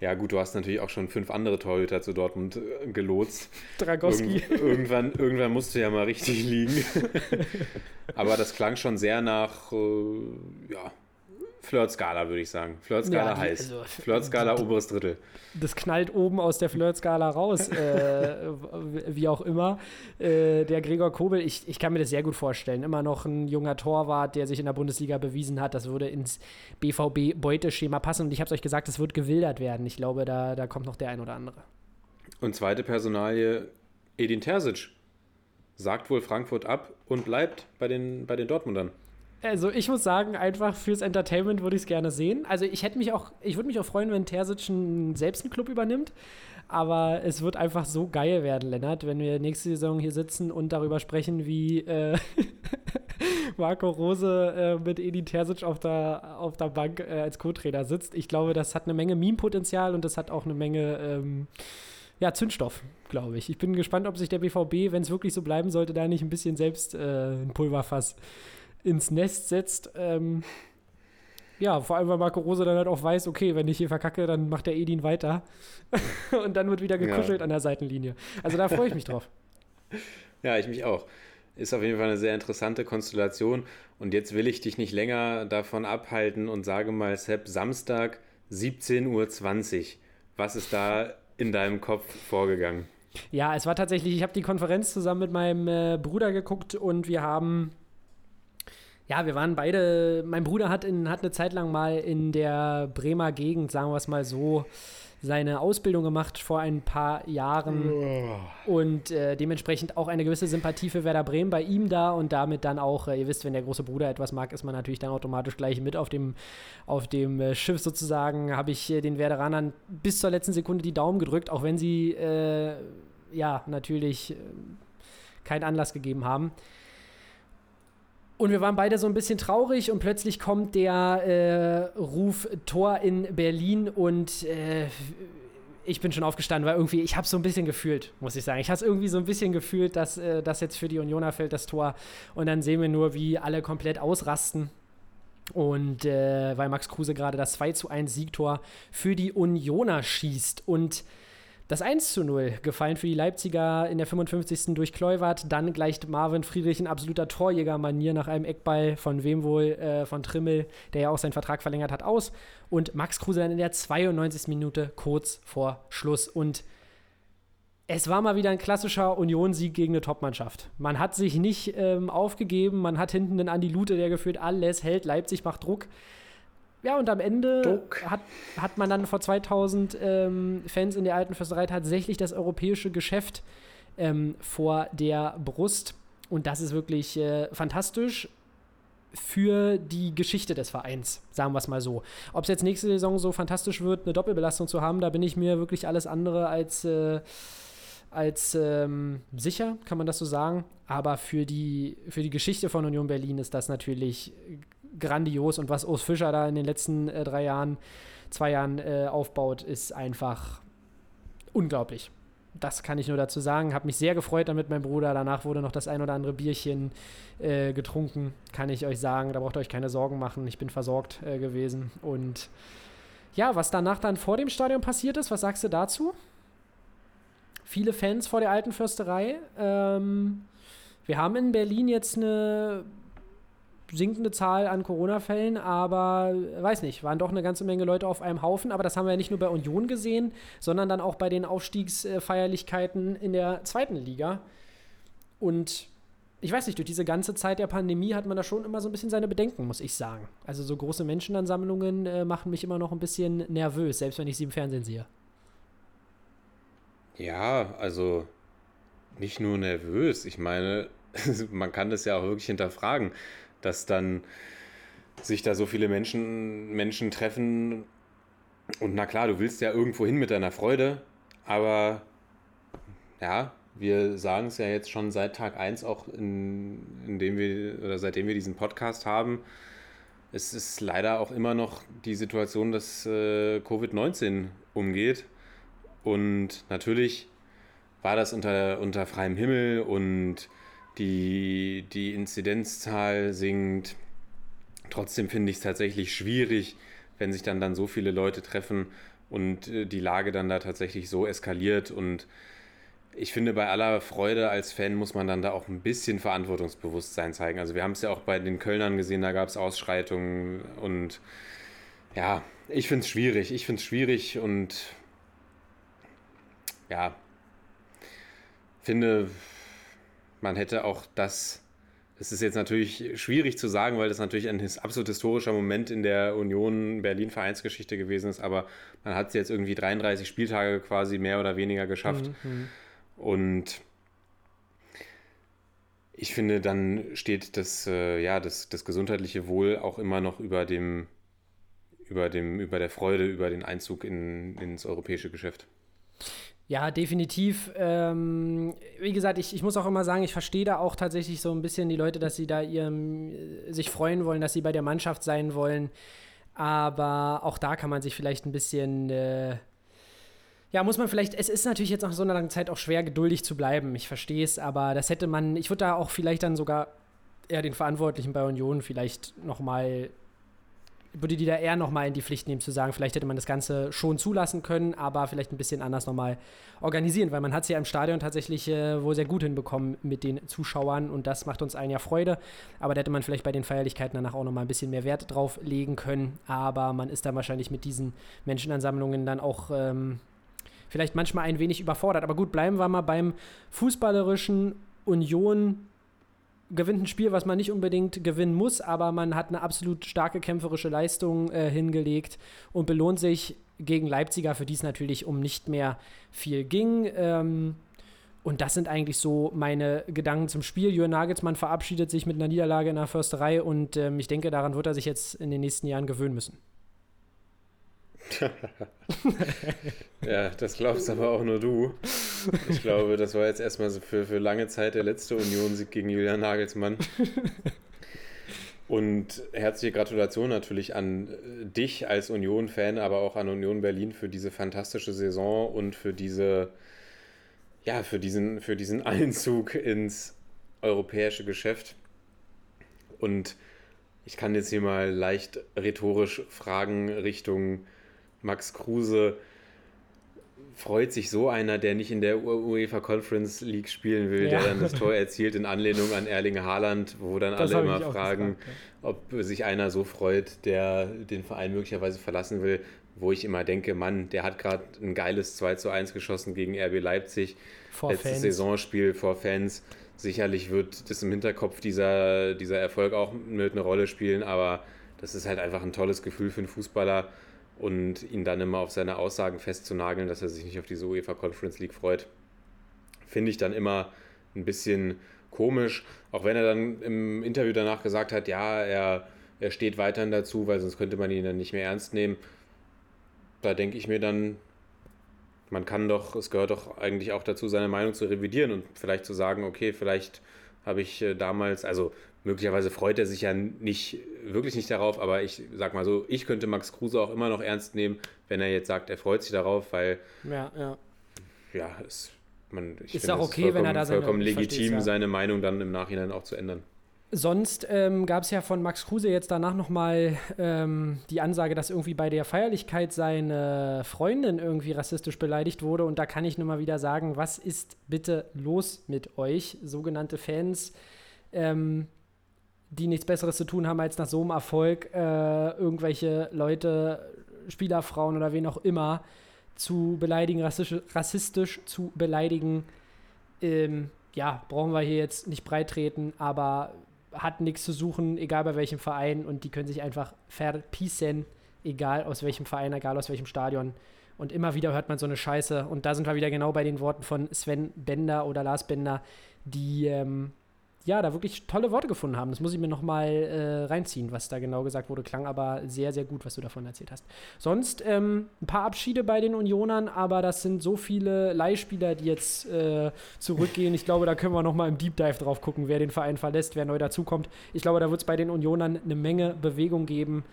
Ja, gut, du hast natürlich auch schon fünf andere Torhüter zu Dortmund äh, gelotst. Dragowski. Irgend, irgendwann, irgendwann musst du ja mal richtig liegen. Aber das klang schon sehr nach, äh, ja, Flirt-Skala, würde ich sagen. Flirt-Skala Ja, die- heiß. also- Flirt-Skala oberes Drittel. Das knallt oben aus der Flirt-Skala raus, äh, wie auch immer. Äh, der Gregor Kobel, ich, ich kann mir das sehr gut vorstellen. Immer noch ein junger Torwart, der sich in der Bundesliga bewiesen hat. Das würde ins BVB-Beuteschema passen. Und ich habe es euch gesagt, es wird gewildert werden. Ich glaube, da, da kommt noch der ein oder andere. Und zweite Personalie, Edin Terzic. Sagt wohl Frankfurt ab und bleibt bei den, bei den Dortmundern. Also ich muss sagen, einfach fürs Entertainment würde ich es gerne sehen. Also ich hätte mich auch, ich würde mich auch freuen, wenn Terzic einen, selbst einen Club übernimmt. Aber es wird einfach so geil werden, Lennart, wenn wir nächste Saison hier sitzen und darüber sprechen, wie äh, Marco Rose äh, mit Edin Terzic auf der, auf der Bank äh, als Co-Trainer sitzt. Ich glaube, das hat eine Menge Meme-Potenzial und das hat auch eine Menge ähm, ja, Zündstoff, glaube ich. Ich bin gespannt, ob sich der BVB, wenn es wirklich so bleiben sollte, da nicht ein bisschen selbst äh, ein Pulverfass ins Nest setzt. Ähm, ja, vor allem, weil Marco Rose dann halt auch weiß, okay, wenn ich hier verkacke, dann macht der Edin weiter. und dann wird wieder gekuschelt an der Seitenlinie. Also da freue ich mich drauf. Ja, ich mich auch. Ist auf jeden Fall eine sehr interessante Konstellation. Und jetzt will ich dich nicht länger davon abhalten und sage mal, Sepp, Samstag 17.20 Uhr. Was ist da in deinem Kopf vorgegangen? Ja, es war tatsächlich, ich habe die Konferenz zusammen mit meinem äh, Bruder geguckt und wir haben, ja, wir waren beide, mein Bruder hat, in, hat eine Zeit lang mal in der Bremer Gegend, sagen wir es mal so, seine Ausbildung gemacht vor ein paar Jahren. Und äh, dementsprechend auch eine gewisse Sympathie für Werder Bremen bei ihm da und damit dann auch, äh, ihr wisst, wenn der große Bruder etwas mag, ist man natürlich dann automatisch gleich mit auf dem, auf dem äh, Schiff sozusagen, habe ich äh, den Werderanern bis zur letzten Sekunde die Daumen gedrückt, auch wenn sie äh, ja natürlich äh, keinen Anlass gegeben haben. Und wir waren beide so ein bisschen traurig und plötzlich kommt der äh, Ruf Tor in Berlin und äh, ich bin schon aufgestanden, weil irgendwie, ich habe so ein bisschen gefühlt, muss ich sagen. Ich habe es irgendwie so ein bisschen gefühlt, dass äh, das jetzt für die Unioner fällt, das Tor. Und dann sehen wir nur, wie alle komplett ausrasten. Und äh, weil Max Kruse gerade das 2 zu 1 Siegtor für die Unioner schießt. Und das 1 zu 0 gefallen für die Leipziger in der 55. durch Kleuwert. Dann gleicht Marvin Friedrich in absoluter Torjägermanier nach einem Eckball von wem wohl, äh, von Trimmel, der ja auch seinen Vertrag verlängert hat, aus. Und Max Kruse dann in der 92. Minute kurz vor Schluss. Und es war mal wieder ein klassischer Union-Sieg gegen eine Topmannschaft. Man hat sich nicht ähm, aufgegeben, man hat hinten den Andi Lute, der gefühlt alles hält, Leipzig macht Druck. Ja, und am Ende hat, hat man dann vor 2000 ähm, Fans in der alten Försterei tatsächlich das europäische Geschäft ähm, vor der Brust. Und das ist wirklich äh, fantastisch für die Geschichte des Vereins, sagen wir es mal so. Ob es jetzt nächste Saison so fantastisch wird, eine Doppelbelastung zu haben, da bin ich mir wirklich alles andere als, äh, als ähm, sicher, kann man das so sagen. Aber für die, für die Geschichte von Union Berlin ist das natürlich grandios und was Urs Fischer da in den letzten äh, drei Jahren, zwei Jahren äh, aufbaut, ist einfach unglaublich. Das kann ich nur dazu sagen. Habe mich sehr gefreut damit, mein Bruder. Danach wurde noch das ein oder andere Bierchen äh, getrunken, kann ich euch sagen. Da braucht ihr euch keine Sorgen machen. Ich bin versorgt äh, gewesen. Und ja, was danach dann vor dem Stadion passiert ist, was sagst du dazu? Viele Fans vor der alten Försterei. Ähm, wir haben in Berlin jetzt eine sinkende Zahl an Corona-Fällen, aber weiß nicht, waren doch eine ganze Menge Leute auf einem Haufen. Aber das haben wir ja nicht nur bei Union gesehen, sondern dann auch bei den Aufstiegsfeierlichkeiten in der zweiten Liga. Und ich weiß nicht, durch diese ganze Zeit der Pandemie hat man da schon immer so ein bisschen seine Bedenken, muss ich sagen. Also so große Menschenansammlungen äh, machen mich immer noch ein bisschen nervös, selbst wenn ich sie im Fernsehen sehe. Ja, also nicht nur nervös. Ich meine, man kann das ja auch wirklich hinterfragen, dass dann sich da so viele Menschen, Menschen treffen. Und na klar, du willst ja irgendwo hin mit deiner Freude, aber ja, wir sagen es ja jetzt schon seit Tag 1 auch, in, indem wir, oder seitdem wir diesen Podcast haben. Es ist leider auch immer noch die Situation, dass äh, Covid-19 umgeht. Und natürlich war das unter, unter freiem Himmel und die, die Inzidenzzahl sinkt. Trotzdem finde ich es tatsächlich schwierig, wenn sich dann, dann so viele Leute treffen und äh, die Lage dann da tatsächlich so eskaliert. Und ich finde, bei aller Freude als Fan muss man dann da auch ein bisschen Verantwortungsbewusstsein zeigen. Also wir haben es ja auch bei den Kölnern gesehen, da gab es Ausschreitungen und ja, ich finde es schwierig. Ich finde es schwierig und ja, finde, man hätte auch das. Es ist jetzt natürlich schwierig zu sagen, weil das natürlich ein absolut historischer Moment in der Union Berlin Vereinsgeschichte gewesen ist, aber man hat es jetzt irgendwie 33 Spieltage quasi mehr oder weniger geschafft. Mhm. Und ich finde, dann steht das, äh, ja, das, das gesundheitliche Wohl auch immer noch über dem, über dem, über der Freude, über den Einzug in, ins europäische Geschäft. Ja, definitiv. Ähm, wie gesagt, ich, ich muss auch immer sagen, ich verstehe da auch tatsächlich so ein bisschen die Leute, dass sie da ihrem, sich freuen wollen, dass sie bei der Mannschaft sein wollen. Aber auch da kann man sich vielleicht ein bisschen, äh, ja, muss man vielleicht, es ist natürlich jetzt nach so einer langen Zeit auch schwer, geduldig zu bleiben. Ich verstehe es, aber das hätte man, ich würde da auch vielleicht dann sogar eher den Verantwortlichen bei Union vielleicht nochmal würde die da eher nochmal in die Pflicht nehmen, zu sagen, vielleicht hätte man das Ganze schon zulassen können, aber vielleicht ein bisschen anders nochmal organisieren, weil man hat es ja im Stadion tatsächlich äh, wohl sehr gut hinbekommen mit den Zuschauern und das macht uns allen ja Freude. Aber da hätte man vielleicht bei den Feierlichkeiten danach auch nochmal ein bisschen mehr Wert drauf legen können. Aber man ist dann wahrscheinlich mit diesen Menschenansammlungen dann auch ähm, vielleicht manchmal ein wenig überfordert. Aber gut, bleiben wir mal beim fußballerischen Union gewinnt ein Spiel, was man nicht unbedingt gewinnen muss, aber man hat eine absolut starke kämpferische Leistung äh, hingelegt und belohnt sich gegen Leipziger, für die es natürlich um nicht mehr viel ging. Ähm, und das sind eigentlich so meine Gedanken zum Spiel. Jürgen Nagelsmann verabschiedet sich mit einer Niederlage in der Försterei und ähm, ich denke, daran wird er sich jetzt in den nächsten Jahren gewöhnen müssen. ja, das glaubst aber auch nur du. Ich glaube, das war jetzt erstmal so für, für lange Zeit der letzte Union-Sieg gegen Julian Nagelsmann. Und herzliche Gratulation natürlich an äh, dich als Union-Fan, aber auch an Union Berlin für diese fantastische Saison und für diese, ja, für diesen, für diesen Einzug ins europäische Geschäft. Und ich kann jetzt hier mal leicht rhetorisch fragen Richtung Max Kruse freut sich so einer, der nicht in der UEFA Conference League spielen will, ja. der dann das Tor erzielt in Anlehnung an Erling Haaland, wo dann das alle immer fragen, gefragt, ja. ob sich einer so freut, der den Verein möglicherweise verlassen will, wo ich immer denke, Mann, der hat gerade ein geiles 2 zu 1 geschossen gegen RB Leipzig, vor letztes Fans. Saisonspiel vor Fans. Sicherlich wird das im Hinterkopf dieser, dieser Erfolg auch mit eine Rolle spielen, aber das ist halt einfach ein tolles Gefühl für einen Fußballer und ihn dann immer auf seine Aussagen festzunageln, dass er sich nicht auf diese UEFA Conference League freut, finde ich dann immer ein bisschen komisch. Auch wenn er dann im Interview danach gesagt hat, ja, er, er steht weiterhin dazu, weil sonst könnte man ihn dann nicht mehr ernst nehmen. Da denke ich mir dann, man kann doch, es gehört doch eigentlich auch dazu, seine Meinung zu revidieren und vielleicht zu sagen, okay, vielleicht habe ich äh, damals, also möglicherweise freut er sich ja nicht, wirklich nicht darauf, aber ich sag mal so, ich könnte Max Kruse auch immer noch ernst nehmen, wenn er jetzt sagt, er freut sich darauf, weil ja, ja. ja es, man, ich ist auch okay, wenn er da seine, vollkommen legitim, ja. seine Meinung dann im Nachhinein auch zu ändern. Sonst ähm, gab es ja von Max Kruse jetzt danach nochmal ähm, die Ansage, dass irgendwie bei der Feierlichkeit seine Freundin irgendwie rassistisch beleidigt wurde. Und da kann ich nur mal wieder sagen, was ist bitte los mit euch, sogenannte Fans? Ähm, die nichts Besseres zu tun haben, als nach so einem Erfolg äh, irgendwelche Leute, Spielerfrauen oder wen auch immer, zu beleidigen, rassistisch, rassistisch zu beleidigen. Ähm, ja, brauchen wir hier jetzt nicht breit treten, aber hat nichts zu suchen, egal bei welchem Verein und die können sich einfach verpissen, egal aus welchem Verein, egal aus welchem Stadion. Und immer wieder hört man so eine Scheiße. Und da sind wir wieder genau bei den Worten von Sven Bender oder Lars Bender, die ähm, ja da wirklich tolle Worte gefunden haben. Das muss ich mir nochmal äh, reinziehen, was da genau gesagt wurde. Klang aber sehr, sehr gut, was du davon erzählt hast. Sonst ähm, ein paar Abschiede bei den Unionern, aber das sind so viele Leihspieler, die jetzt äh, zurückgehen. Ich glaube, da können wir nochmal im Deep Dive drauf gucken, wer den Verein verlässt, wer neu dazukommt. Ich glaube, da wird es bei den Unionern eine Menge Bewegung geben.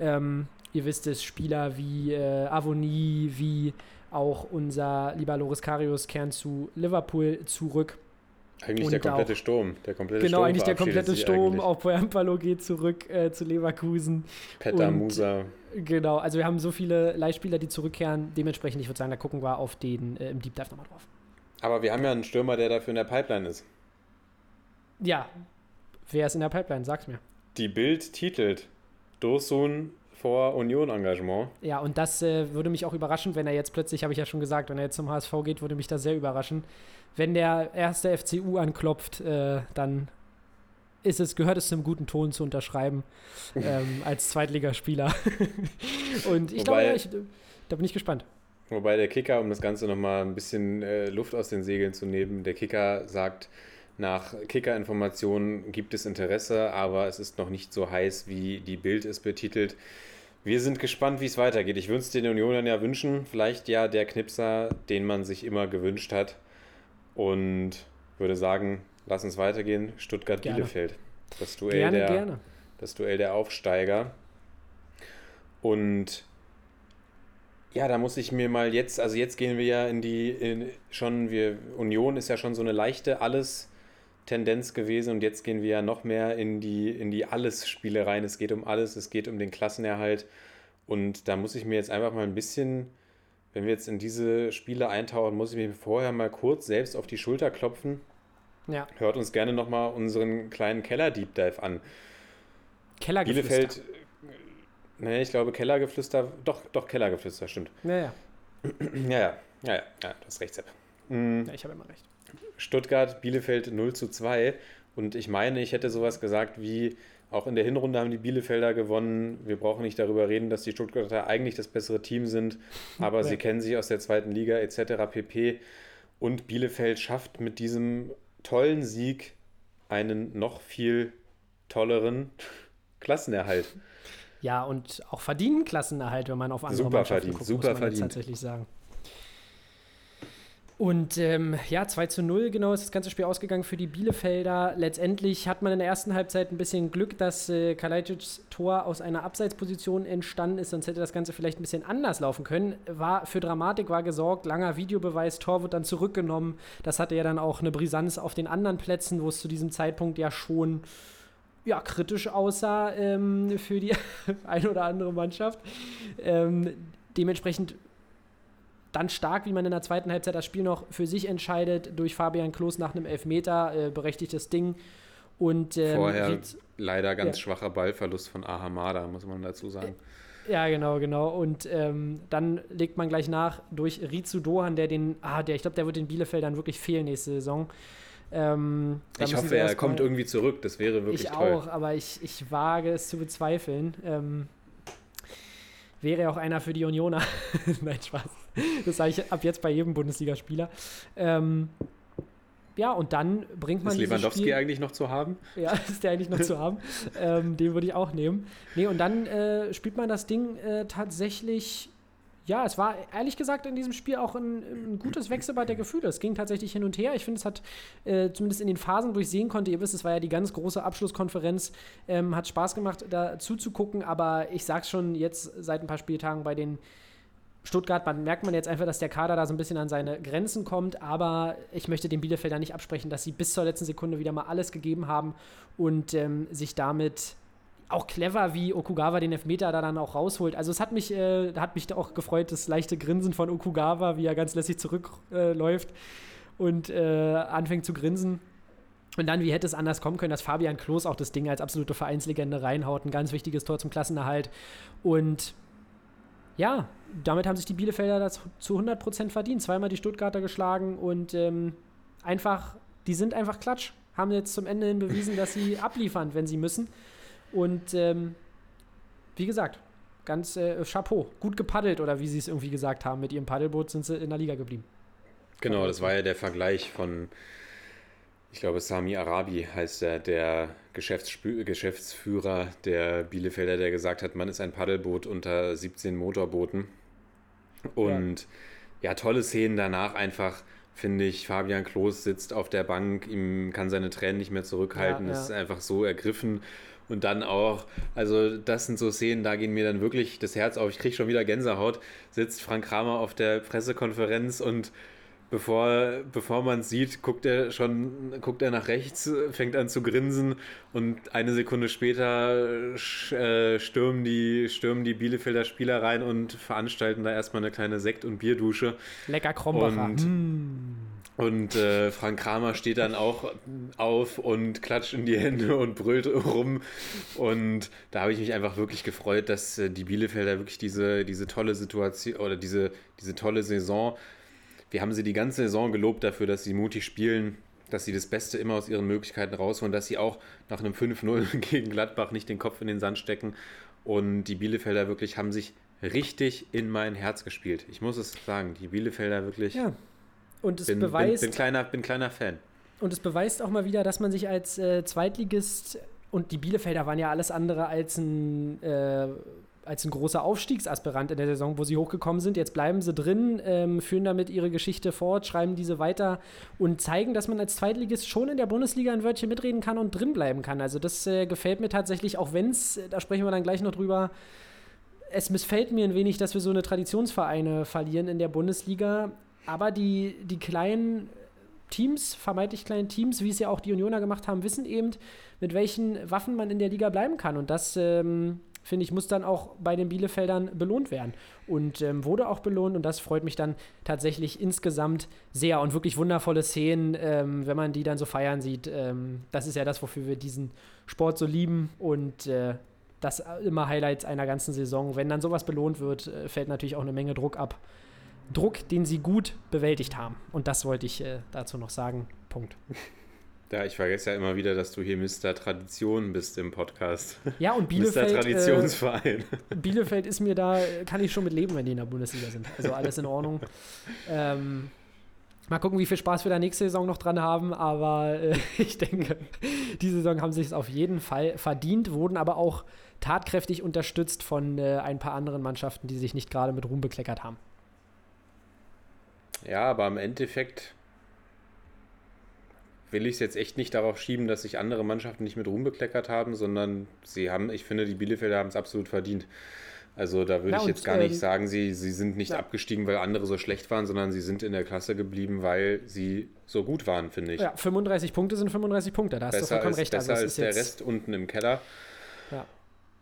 Ähm, ihr wisst es, Spieler wie äh, Avonie, wie auch unser lieber Loris Karius kehren zu Liverpool zurück. Eigentlich Und der komplette auch- Sturm. Der komplette Genau, Sturm eigentlich der komplette Sturm. Auch Poyampalo geht zurück äh, zu Leverkusen. Petter und- Musa. Genau, also wir haben so viele Leihspieler, die zurückkehren. Dementsprechend, ich würde sagen, da gucken wir auf den äh, im Deep Dive nochmal drauf. Aber wir haben ja einen Stürmer, der dafür in der Pipeline ist. Ja, wer ist in der Pipeline? Sag's mir. Die Bild titelt Dursun vor Union-Engagement. Ja, und das äh, würde mich auch überraschen, wenn er jetzt plötzlich, habe ich ja schon gesagt, wenn er jetzt zum HSV geht, würde mich das sehr überraschen. Wenn der erste FCU anklopft, äh, dann ist es, gehört es zum guten Ton zu unterschreiben ähm, als Zweitligaspieler. und ich glaube, ja, ich, da bin ich gespannt. Wobei der Kicker, um das Ganze nochmal ein bisschen äh, Luft aus den Segeln zu nehmen, der Kicker sagt, nach Kicker-Informationen gibt es Interesse, aber es ist noch nicht so heiß, wie die Bild es betitelt. Wir sind gespannt, wie es weitergeht. Ich würde es den Unionern ja wünschen. Vielleicht ja der Knipser, den man sich immer gewünscht hat. Und würde sagen, lass uns weitergehen. Stuttgart-Bielefeld. Das Duell Gerne, der gerne. das Duell der Aufsteiger. Und ja, da muss ich mir mal jetzt, also jetzt gehen wir ja in die, in, schon, wir, Union ist ja schon so eine leichte Alles-Tendenz gewesen und jetzt gehen wir ja noch mehr in die, in die Alles-Spiele rein. Es geht um alles, es geht um den Klassenerhalt und da muss ich mir jetzt einfach mal ein bisschen, wenn wir jetzt in diese Spiele eintauchen, muss ich mir vorher mal kurz selbst auf die Schulter klopfen. Ja, Hört uns gerne nochmal unseren kleinen Keller-Deep Dive an. Kellergeflüster. Bielefeld, nee, ich glaube Kellergeflüster, doch, doch Kellergeflüster, stimmt. Ja, ja. Ja, ja, ja, ja, du hast recht, Sepp. Mm, ja ich habe immer recht. Stuttgart, Bielefeld 0 zu 2 und ich meine, ich hätte sowas gesagt wie, auch in der Hinrunde haben die Bielefelder gewonnen. Wir brauchen nicht darüber reden, dass die Stuttgarter eigentlich das bessere Team sind, aber sie Ja. kennen sich aus der zweiten Liga etc. pp. Und Bielefeld schafft mit diesem tollen Sieg einen noch viel tolleren Klassenerhalt. Ja, und auch verdienen Klassenerhalt, wenn man auf andere Super Mannschaften verdient, guckt, super muss man verdient. tatsächlich sagen. Und ähm, ja, 2 zu 0, genau ist das ganze Spiel ausgegangen für die Bielefelder. Letztendlich hat man in der ersten Halbzeit ein bisschen Glück, dass äh, Kalajdzic's Tor aus einer Abseitsposition entstanden ist, sonst hätte das Ganze vielleicht ein bisschen anders laufen können. War für Dramatik war gesorgt, langer Videobeweis, Tor wird dann zurückgenommen. Das hatte ja dann auch eine Brisanz auf den anderen Plätzen, wo es zu diesem Zeitpunkt ja schon ja, kritisch aussah ähm, für die eine oder andere Mannschaft. Ähm, dementsprechend dann stark, wie man in der zweiten Halbzeit das Spiel noch für sich entscheidet, durch Fabian Klos nach einem Elfmeter, äh, berechtigtes Ding. Und ähm, Vorher Ried- leider ganz Ja. schwacher Ballverlust von Ahamada, muss man dazu sagen. Ja, genau, genau. Und ähm, dann legt man gleich nach durch Rizu Dohan, der den, ah, der, ich glaube, der wird den Bielefeldern wirklich fehlen nächste Saison. Ähm, Ich hoffe, er kommt irgendwie zurück. Das wäre wirklich Ich toll. auch, aber ich, ich wage es zu bezweifeln. Ähm, wäre auch einer für die Unioner. Nein, Spaß. Das sage ich ab jetzt bei jedem Bundesligaspieler. Ähm, ja, und dann bringt man Ist Lewandowski Spiel, eigentlich noch zu haben? ja, ist der eigentlich noch zu haben. Ähm, den würde ich auch nehmen. Nee, und dann äh, spielt man das Ding äh, tatsächlich. Ja, es war ehrlich gesagt in diesem Spiel auch ein, ein gutes Wechselbad der Gefühle. Es ging tatsächlich hin und her. Ich finde, es hat äh, zumindest in den Phasen, wo ich sehen konnte, ihr wisst, es war ja die ganz große Abschlusskonferenz, ähm, hat Spaß gemacht, da zuzugucken. Aber ich sag's schon jetzt seit ein paar Spieltagen bei den Stuttgart, man merkt man jetzt einfach, dass der Kader da so ein bisschen an seine Grenzen kommt, aber ich möchte den Bielefelder nicht absprechen, dass sie bis zur letzten Sekunde wieder mal alles gegeben haben und ähm, sich damit auch clever, wie Okugawa den Elfmeter da dann auch rausholt. Also es hat mich, äh, hat mich da auch gefreut, das leichte Grinsen von Okugawa, wie er ganz lässig zurückläuft äh, und äh, anfängt zu grinsen. Und dann, wie hätte es anders kommen können, dass Fabian Klos auch das Ding als absolute Vereinslegende reinhaut. Ein ganz wichtiges Tor zum Klassenerhalt. Und ja, damit haben sich die Bielefelder das zu 100% verdient. Zweimal die Stuttgarter geschlagen und ähm, einfach die sind einfach Klatsch. Haben jetzt zum Ende hin bewiesen, dass sie abliefern, wenn sie müssen. Und ähm, wie gesagt, ganz äh, Chapeau. Gut gepaddelt oder wie sie es irgendwie gesagt haben. Mit ihrem Paddelboot sind sie in der Liga geblieben. Genau, das war ja der Vergleich von, ich glaube, Sami Arabi heißt er, der Geschäftsspü Geschäftsführer der Bielefelder, der gesagt hat, man ist ein Paddelboot unter 17 Motorbooten. Und ja, tolle Szenen danach einfach, finde ich. Fabian Klos sitzt auf der Bank, ihm kann seine Tränen nicht mehr zurückhalten, Ja, ja. ist einfach so ergriffen. Und dann auch, also das sind so Szenen, da gehen mir dann wirklich das Herz auf. Ich kriege schon wieder Gänsehaut. Sitzt Frank Kramer auf der Pressekonferenz und bevor, bevor man es sieht, guckt er schon, guckt er nach rechts, fängt an zu grinsen und eine Sekunde später äh, stürmen, die, stürmen die Bielefelder Spieler rein und veranstalten da erstmal eine kleine Sekt- und Bierdusche. Lecker Krombacher. Und- Mm. Und äh, Frank Kramer steht dann auch auf und klatscht in die Hände und brüllt rum. Und da habe ich mich einfach wirklich gefreut, dass äh, die Bielefelder wirklich diese, diese tolle Situation oder diese, diese tolle Saison, wir haben sie die ganze Saison gelobt dafür, dass sie mutig spielen, dass sie das Beste immer aus ihren Möglichkeiten rausholen, dass sie auch nach einem 5-0 gegen Gladbach nicht den Kopf in den Sand stecken. Und die Bielefelder wirklich haben sich richtig in mein Herz gespielt. Ich muss es sagen, die Bielefelder wirklich. Ja. Und es Bin, beweist. bin, bin, kleiner, bin kleiner Fan. Und es beweist auch mal wieder, dass man sich als äh, Zweitligist und die Bielefelder waren ja alles andere als ein, äh, als ein großer Aufstiegsaspirant in der Saison, wo sie hochgekommen sind. Jetzt bleiben sie drin, ähm, führen damit ihre Geschichte fort, schreiben diese weiter und zeigen, dass man als Zweitligist schon in der Bundesliga ein Wörtchen mitreden kann und drin bleiben kann. Also das äh, gefällt mir tatsächlich, auch wenn es, da sprechen wir dann gleich noch drüber, es missfällt mir ein wenig, dass wir so eine Traditionsvereine verlieren in der Bundesliga. Aber die, die kleinen Teams, vermeintlich kleinen Teams, wie es ja auch die Unioner gemacht haben, wissen eben, mit welchen Waffen man in der Liga bleiben kann. Und das, ähm, finde ich, muss dann auch bei den Bielefeldern belohnt werden. Und ähm, wurde auch belohnt und das freut mich dann tatsächlich insgesamt sehr. Und wirklich wundervolle Szenen, ähm, wenn man die dann so feiern sieht. Ähm, das ist ja das, wofür wir diesen Sport so lieben und äh, das immer Highlights einer ganzen Saison. Wenn dann sowas belohnt wird, äh, fällt natürlich auch eine Menge Druck ab. Druck, den sie gut bewältigt haben. Und das wollte ich äh, dazu noch sagen. Punkt. Ja, ich vergesse ja immer wieder, dass du hier Mr. Tradition bist im Podcast. Ja, und Mr. Bielefeld, äh, Traditionsverein. Bielefeld ist mir da, äh, kann ich schon mit leben, wenn die in der Bundesliga sind. Also alles in Ordnung. ähm, mal gucken, wie viel Spaß wir da nächste Saison noch dran haben, aber äh, ich denke, diese Saison haben sie es auf jeden Fall verdient, wurden aber auch tatkräftig unterstützt von äh, ein paar anderen Mannschaften, die sich nicht gerade mit Ruhm bekleckert haben. Ja, aber im Endeffekt will ich es jetzt echt nicht darauf schieben, dass sich andere Mannschaften nicht mit Ruhm bekleckert haben, sondern sie haben, ich finde, die Bielefelder haben es absolut verdient. Also da würde Ja, ich jetzt gar nicht ähm, sagen, sie, sie sind nicht ja. abgestiegen, weil andere so schlecht waren, sondern sie sind in der Klasse geblieben, weil sie so gut waren, finde ich. Ja, 35 Punkte sind 35 Punkte, da hast du besser vollkommen als, recht. besser Also als ist der Rest unten im Keller. Ja.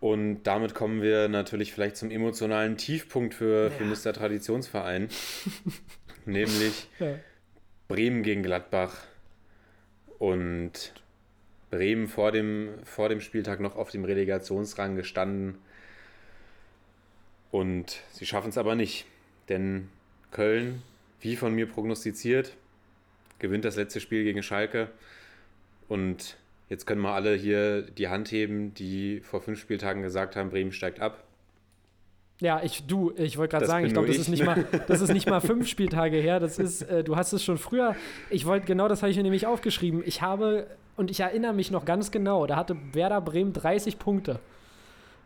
Und damit kommen wir natürlich vielleicht zum emotionalen Tiefpunkt für, für Ja. Mr. Traditionsverein. nämlich Ja. Bremen gegen Gladbach. Und Bremen vor dem, vor dem Spieltag noch auf dem Relegationsrang gestanden. Und sie schaffen es aber nicht. Denn Köln, wie von mir prognostiziert, gewinnt das letzte Spiel gegen Schalke. Und jetzt können wir alle hier die Hand heben, die vor fünf Spieltagen gesagt haben, Bremen steigt ab. Ja, ich, du, ich wollte gerade sagen, ich glaube, das ist ich. nicht mal, das ist nicht mal fünf Spieltage her. Das ist, äh, du hast es schon früher. Ich wollte, genau das habe ich mir nämlich aufgeschrieben. Ich habe, und ich erinnere mich noch ganz genau, da hatte Werder Bremen 30 Punkte.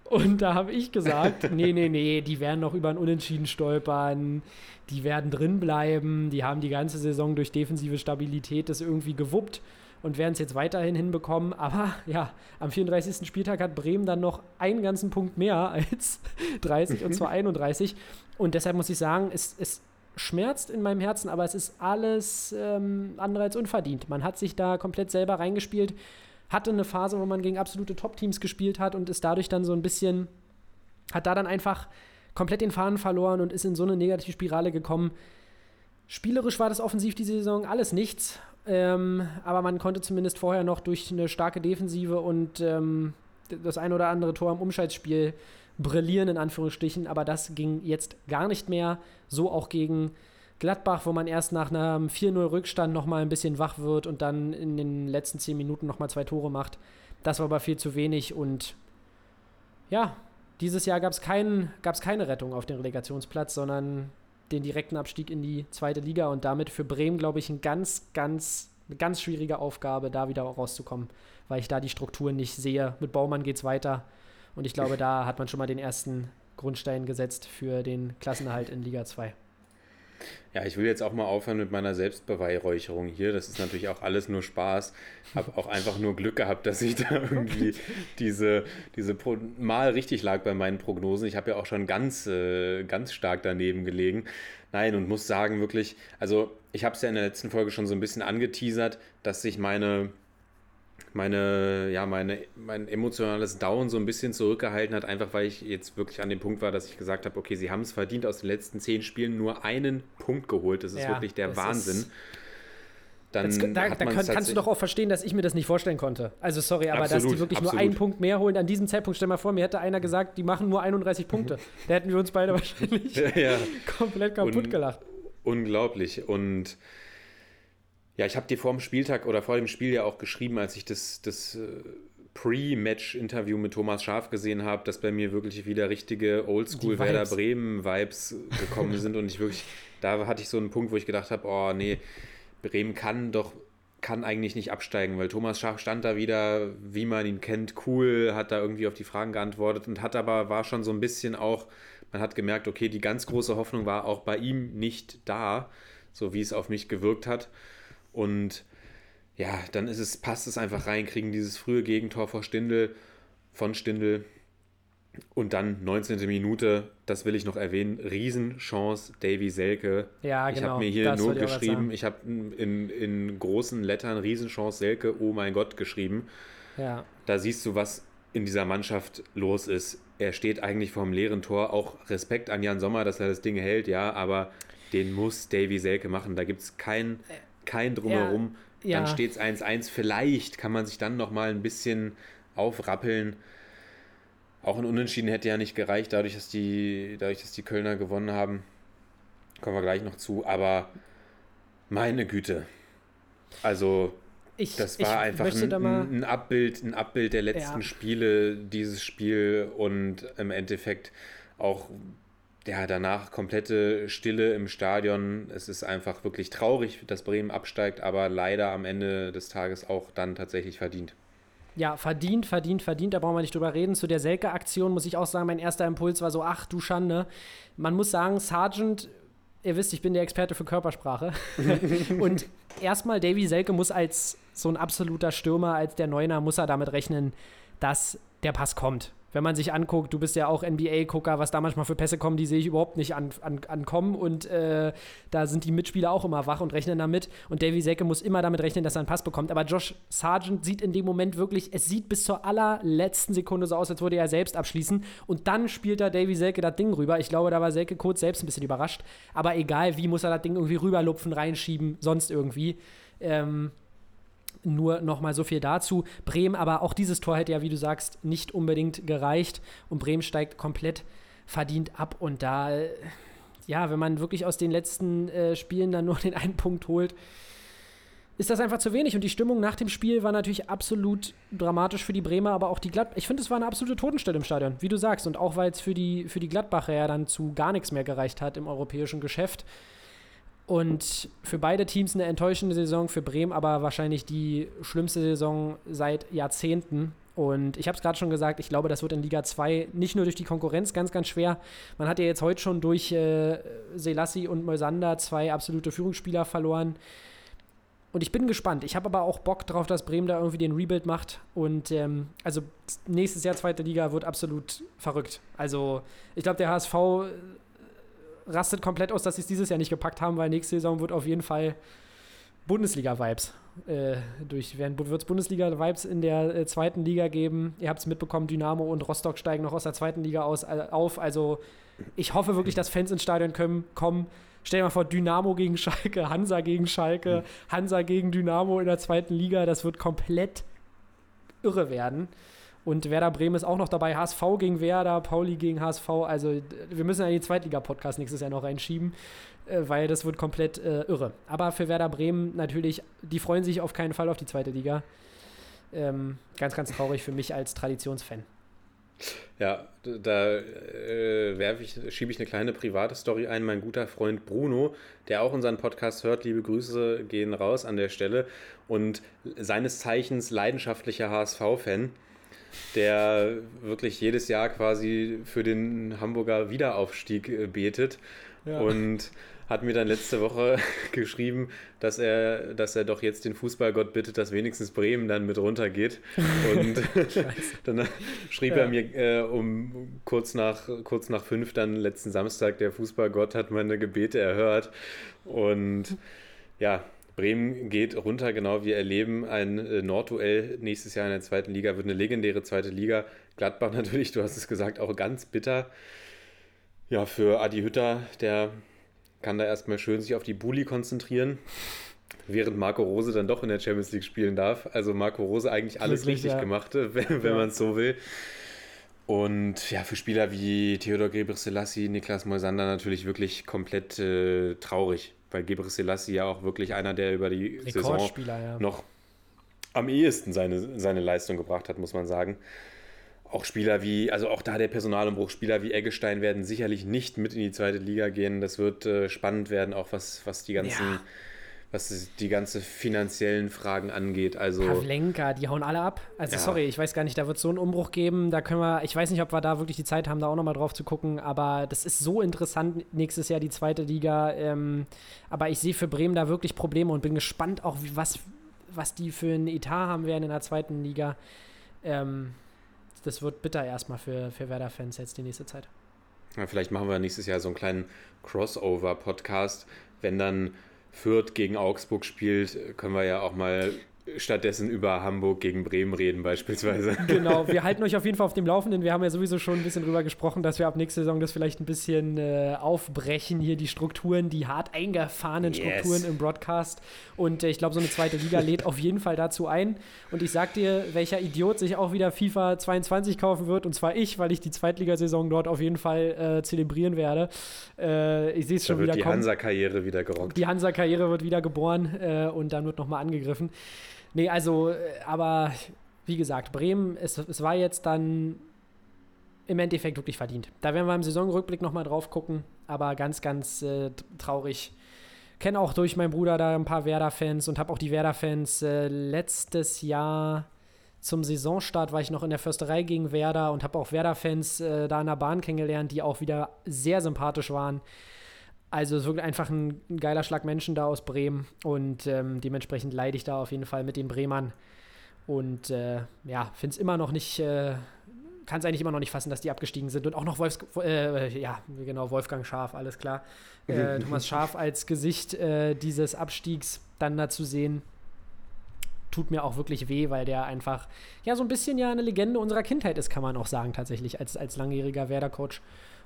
Und da habe ich gesagt, nee, nee, nee, die werden noch über ein Unentschieden stolpern, die werden drin bleiben, die haben die ganze Saison durch defensive Stabilität das irgendwie gewuppt und werden es jetzt weiterhin hinbekommen. Aber ja, am 34. Spieltag hat Bremen dann noch einen ganzen Punkt mehr als 30 und zwar 31. Und deshalb muss ich sagen, es, es schmerzt in meinem Herzen, aber es ist alles ähm, andere als unverdient. Man hat sich da komplett selber reingespielt, hatte eine Phase, wo man gegen absolute Top-Teams gespielt hat und ist dadurch dann so ein bisschen, hat da dann einfach komplett den Faden verloren und ist in so eine Negativspirale gekommen. Spielerisch war das offensiv diese Saison alles nichts, ähm, aber man konnte zumindest vorher noch durch eine starke Defensive und ähm, das ein oder andere Tor im Umschaltspiel brillieren, in Anführungsstrichen, aber das ging jetzt gar nicht mehr. So auch gegen Gladbach, wo man erst nach einem 4-0 Rückstand nochmal ein bisschen wach wird und dann in den letzten 10 Minuten nochmal zwei Tore macht. Das war aber viel zu wenig und ja, dieses Jahr gab es kein, keine Rettung auf den Relegationsplatz, sondern den direkten Abstieg in die zweite Liga und damit für Bremen, glaube ich, ein ganz, ganz, eine ganz schwierige Aufgabe, da wieder rauszukommen, weil ich da die Strukturen nicht sehe. Mit Baumann geht es weiter und ich glaube, da hat man schon mal den ersten Grundstein gesetzt für den Klassenerhalt in Liga 2. Ja, ich will jetzt auch mal aufhören mit meiner Selbstbeweihräucherung hier. Das ist natürlich auch alles nur Spaß. Habe auch einfach nur Glück gehabt, dass ich da irgendwie diese, diese Pro Mal richtig lag bei meinen Prognosen. Ich habe ja auch schon ganz, äh, ganz stark daneben gelegen. Nein, und muss sagen, wirklich, also ich habe es ja in der letzten Folge schon so ein bisschen angeteasert, dass sich meine meine, ja, meine, mein emotionales Down so ein bisschen zurückgehalten hat, einfach weil ich jetzt wirklich an dem Punkt war, dass ich gesagt habe, okay, sie haben es verdient, aus den letzten zehn Spielen nur einen Punkt geholt. Das ist Ja, wirklich der Wahnsinn. Dann da da kann, kannst du doch auch verstehen, dass ich mir das nicht vorstellen konnte. Also sorry, aber dass die Absolut, wirklich nur absolut. einen Punkt mehr holen, an diesem Zeitpunkt, stell mal vor, mir hätte einer gesagt, die machen nur 31 Punkte. Da hätten wir uns beide wahrscheinlich ja. komplett kaputt Und- gelacht. Unglaublich. Und ja, ich habe dir vor dem Spieltag oder vor dem Spiel ja auch geschrieben, als ich das, das äh, Pre-Match-Interview mit Thomas Schaf gesehen habe, dass bei mir wirklich wieder richtige Oldschool Die Werder Vibes. Bremen-Vibes gekommen sind und ich wirklich, da hatte ich so einen Punkt, wo ich gedacht habe, oh nee, Bremen kann doch kann eigentlich nicht absteigen, weil Thomas Schaf stand da wieder, wie man ihn kennt, cool, hat da irgendwie auf die Fragen geantwortet und hat aber, war schon so ein bisschen auch, man hat gemerkt, okay, die ganz große Hoffnung war auch bei ihm nicht da, so wie es auf mich gewirkt hat. Und ja, dann ist es, passt es einfach rein, kriegen dieses frühe Gegentor vor Stindl, von Stindl. Und dann 19. Minute, das will ich noch erwähnen, Riesenchance, Davy Selke. Ja, Ich genau. habe mir hier nur ich geschrieben, ich habe in, in großen Lettern Riesenchance Selke, oh mein Gott, geschrieben. Ja, Da siehst du, was in dieser Mannschaft los ist. Er steht eigentlich vor dem leeren Tor. Auch Respekt an Jan Sommer, dass er das Ding hält, ja, aber den muss Davy Selke machen. Da gibt es kein, kein Drumherum. ja. Dann steht es 1-1. Vielleicht kann man sich dann nochmal ein bisschen aufrappeln. Auch ein Unentschieden hätte ja nicht gereicht, dadurch, dass die, dadurch, dass die Kölner gewonnen haben. Kommen wir gleich noch zu. Aber meine Güte. Also, ich, das war einfach ein, da ein Abbild, ein Abbild der letzten Ja. Spiele, dieses Spiel und im Endeffekt auch ja, danach komplette Stille im Stadion. Es ist einfach wirklich traurig, dass Bremen absteigt, aber leider am Ende des Tages auch dann tatsächlich verdient. ja, verdient, verdient, verdient, da brauchen wir nicht drüber reden. Zu der Selke-Aktion muss ich auch sagen, mein erster Impuls war so, ach du Schande. Man muss sagen, Sargent, ihr wisst, ich bin der Experte für Körpersprache. Und erstmal, Davy Selke muss als so ein absoluter Stürmer, als der Neuner, muss er damit rechnen, dass der Pass kommt. Wenn man sich anguckt, du bist ja auch NBA-Gucker, was da manchmal für Pässe kommen, die sehe ich überhaupt nicht an, an, ankommen. Und äh, da sind die Mitspieler auch immer wach und rechnen damit. Und Davy Selke muss immer damit rechnen, dass er einen Pass bekommt. Aber Josh Sargent sieht in dem Moment wirklich, es sieht bis zur allerletzten Sekunde so aus, als würde er selbst abschließen. Und dann spielt da Davy Selke das Ding rüber. Ich glaube, da war Selke kurz selbst ein bisschen überrascht. Aber egal, wie muss er das Ding irgendwie rüberlupfen, reinschieben, sonst irgendwie. Ähm, nur noch mal so viel dazu. Bremen, aber auch dieses Tor hätte ja, wie du sagst, nicht unbedingt gereicht. Und Bremen steigt komplett verdient ab. Und da, äh, ja, wenn man wirklich aus den letzten äh, Spielen dann nur den einen Punkt holt, ist das einfach zu wenig. Und die Stimmung nach dem Spiel war natürlich absolut dramatisch für die Bremer, aber auch die Gladbacher. Ich finde, es war eine absolute Totenstelle im Stadion, wie du sagst. Und auch, weil es für die, für die Gladbacher ja dann zu gar nichts mehr gereicht hat im europäischen Geschäft. Und für beide Teams eine enttäuschende Saison, für Bremen aber wahrscheinlich die schlimmste Saison seit Jahrzehnten. Und ich habe es gerade schon gesagt, ich glaube, das wird in Liga 2 nicht nur durch die Konkurrenz ganz, ganz schwer. Man hat ja jetzt heute schon durch äh, Selassie und Moisander zwei absolute Führungsspieler verloren. Und ich bin gespannt. Ich habe aber auch Bock drauf, dass Bremen da irgendwie den Rebuild macht. Und ähm, also nächstes Jahr zweite Liga wird absolut verrückt. Also ich glaube, der HSV rastet komplett aus, dass sie es dieses Jahr nicht gepackt haben, weil nächste Saison wird auf jeden Fall Bundesliga-Vibes. Äh, durch werden wird es Bundesliga-Vibes in der äh, zweiten Liga geben. Ihr habt es mitbekommen, Dynamo und Rostock steigen noch aus der zweiten Liga aus, äh, auf. Also ich hoffe wirklich, dass Fans ins Stadion können, kommen. Stell dir mal vor, Dynamo gegen Schalke, Hansa gegen Schalke, Hansa gegen Dynamo in der zweiten Liga. Das wird komplett irre werden. Und Werder Bremen ist auch noch dabei. HSV gegen Werder, Pauli gegen HSV. Also wir müssen ja die Zweitliga-Podcast nächstes Jahr noch reinschieben, äh, weil das wird komplett äh, irre. Aber für Werder Bremen natürlich, die freuen sich auf keinen Fall auf die zweite Liga. Ähm, ganz, ganz traurig für mich als Traditionsfan. Ja, da äh, ich, schiebe ich eine kleine private Story ein. Mein guter Freund Bruno, der auch unseren Podcast hört, liebe Grüße gehen raus an der Stelle und seines Zeichens leidenschaftlicher HSV-Fan, der wirklich jedes Jahr quasi für den Hamburger Wiederaufstieg äh, betet Ja. und hat mir dann letzte Woche geschrieben, dass er, dass er doch jetzt den Fußballgott bittet, dass wenigstens Bremen dann mit runtergeht. Und dann schrieb Ja. er mir äh, um kurz nach, kurz nach fünf dann letzten Samstag, der Fußballgott hat meine Gebete erhört. Und ja, Bremen geht runter, genau. Wir erleben ein äh, Nordduell nächstes Jahr in der zweiten Liga, wird eine legendäre zweite Liga. Gladbach natürlich, du hast es gesagt, auch ganz bitter. Ja, für Adi Hütter, der kann da erstmal schön sich auf die Bulli konzentrieren, während Marco Rose dann doch in der Champions League spielen darf. Also Marco Rose eigentlich alles Glücklich, richtig ja. gemacht, wenn, wenn Ja. man es so will. Und ja, für Spieler wie Theodor Gebrselassie, Niklas Moisander natürlich wirklich komplett äh, traurig, weil Gebrselassie ja auch wirklich einer, der über die Saison ja. noch am ehesten seine, seine Leistung gebracht hat, muss man sagen. Auch Spieler wie, also auch da der Personalumbruch, Spieler wie Eggestein werden sicherlich nicht mit in die zweite Liga gehen. Das wird äh, spannend werden, auch was, was die ganzen, Ja. Was die ganze finanziellen Fragen angeht. Also Pavlenka, die hauen alle ab. Also Ja. sorry, ich weiß gar nicht, da wird es so einen Umbruch geben. Da können wir, ich weiß nicht, ob wir da wirklich die Zeit haben, da auch nochmal drauf zu gucken, aber das ist so interessant nächstes Jahr die zweite Liga. Ähm, aber ich sehe für Bremen da wirklich Probleme und bin gespannt auch, wie, was, was die für einen Etat haben werden in der zweiten Liga. Ähm, das wird bitter erstmal für, für Werder-Fans jetzt die nächste Zeit. Ja, vielleicht machen wir nächstes Jahr so einen kleinen Crossover-Podcast. Wenn dann Fürth gegen Augsburg spielt, können wir ja auch mal stattdessen über Hamburg gegen Bremen reden, beispielsweise. Genau, wir halten euch auf jeden Fall auf dem Laufenden. Wir haben ja sowieso schon ein bisschen drüber gesprochen, dass wir ab nächster Saison das vielleicht ein bisschen äh, aufbrechen, hier die Strukturen, die hart eingefahrenen Yes. Strukturen im Broadcast. Und äh, ich glaube, so eine zweite Liga lädt auf jeden Fall dazu ein. Und ich sag dir, welcher Idiot sich auch wieder FIFA 22 kaufen wird, und zwar ich, weil ich die Zweitligasaison dort auf jeden Fall äh, zelebrieren werde. Äh, ich sehe es Da schon wird wieder die kommen. Hansa-Karriere wieder gerockt. Die Hansa-Karriere wird wieder geboren äh, und dann wird nochmal angegriffen. Nee, also, äh, aber wie gesagt, Bremen, es, es war jetzt dann im Endeffekt wirklich verdient. Da werden wir im Saisonrückblick nochmal drauf gucken, aber ganz, ganz äh, traurig. Kenne auch durch meinen Bruder da ein paar Werder-Fans und habe auch die Werder-Fans äh, letztes Jahr zum Saisonstart war ich noch in der Försterei gegen Werder und habe auch Werder-Fans äh, da in der Bahn kennengelernt, die auch wieder sehr sympathisch waren. Also es ist wirklich einfach ein, ein geiler Schlag Menschen da aus Bremen und ähm, dementsprechend leide ich da auf jeden Fall mit den Bremern. Und äh, ja, finde es immer noch nicht, äh, kann es eigentlich immer noch nicht fassen, dass die abgestiegen sind. Und auch noch Wolfs, äh, ja, genau, Wolfgang Schaf, alles klar. Äh, Thomas Schaf als Gesicht äh, dieses Abstiegs dann da zu sehen, tut mir auch wirklich weh, weil der einfach, ja, so ein bisschen ja eine Legende unserer Kindheit ist, kann man auch sagen, tatsächlich, als, als langjähriger Werder-Coach.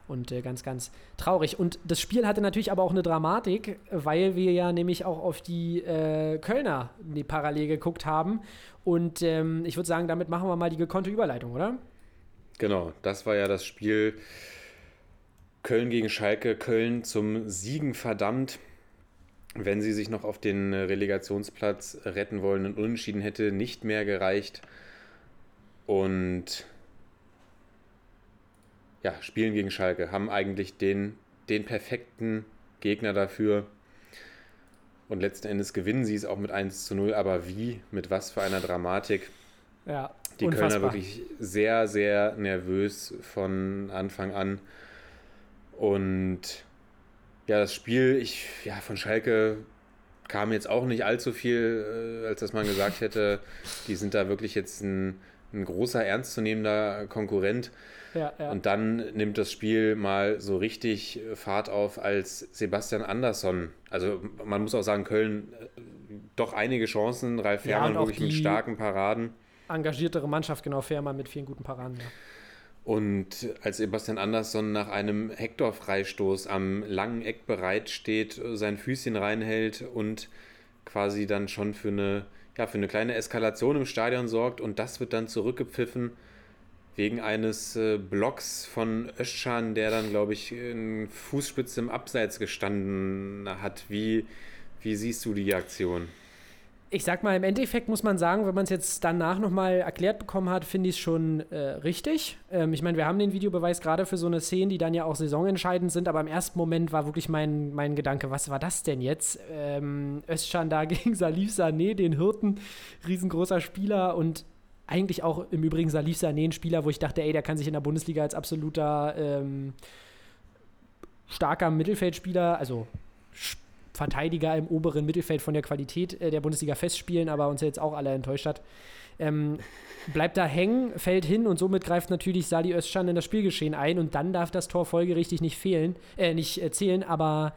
Und äh, ganz, ganz traurig. Und das Spiel hatte natürlich aber auch eine Dramatik, weil wir ja nämlich auch auf die äh, Kölner die parallel geguckt haben. Und ähm, ich würde sagen, damit machen wir mal die gekonnte Überleitung, oder? Genau, das war ja das Spiel Köln gegen Schalke. Köln zum Siegen verdammt. Wenn sie sich noch auf den Relegationsplatz retten wollen, und Unentschieden hätte nicht mehr gereicht. Und ja, spielen gegen Schalke, haben eigentlich den, den perfekten Gegner dafür. Und letzten Endes gewinnen sie es auch mit 1 zu 0. Aber wie, mit was für einer Dramatik. Ja, Die unfassbar. Kölner wirklich sehr, sehr nervös von Anfang an. Und ja, das Spiel, ich, ja, von Schalke kam jetzt auch nicht allzu viel, äh, als dass man gesagt hätte, die sind da wirklich jetzt ein, ein großer, ernstzunehmender Konkurrent. Ja, ja. Und dann nimmt das Spiel mal so richtig Fahrt auf, als Sebastian Andersson, also man muss auch sagen, Köln äh, doch einige Chancen, Ralf Ja, und auch wirklich mit starken Paraden. Engagiertere Mannschaft, genau, Fährmann mit vielen guten Paraden. Ja. Und als Sebastian Andersson nach einem Hector-Freistoß am langen Eck bereit steht, sein Füßchen reinhält und quasi dann schon für eine, ja, für eine kleine Eskalation im Stadion sorgt und das wird dann zurückgepfiffen. Wegen eines äh, Blocks von Özcan, der dann, glaube ich, in Fußspitze im Abseits gestanden hat. Wie, wie siehst du die Aktion? Ich sag mal, im Endeffekt muss man sagen, wenn man es jetzt danach nochmal erklärt bekommen hat, finde ich es schon äh, richtig. Ähm, ich meine, wir haben den Videobeweis gerade für so eine Szene, die dann ja auch saisonentscheidend sind, aber im ersten Moment war wirklich mein, mein Gedanke, was war das denn jetzt? Ähm, Özcan da gegen Salif Sané, den Hirten, riesengroßer Spieler und eigentlich auch im Übrigen Salif Sané ein Spieler, wo ich dachte, ey, der kann sich in der Bundesliga als absoluter ähm, starker Mittelfeldspieler, also Verteidiger im oberen Mittelfeld von der Qualität äh, der Bundesliga festspielen, aber uns jetzt auch alle enttäuscht hat. Ähm, bleibt da hängen, fällt hin und somit greift natürlich Sali Özcan in das Spielgeschehen ein und dann darf das Tor folgerichtig nicht fehlen, äh, nicht äh, zählen, aber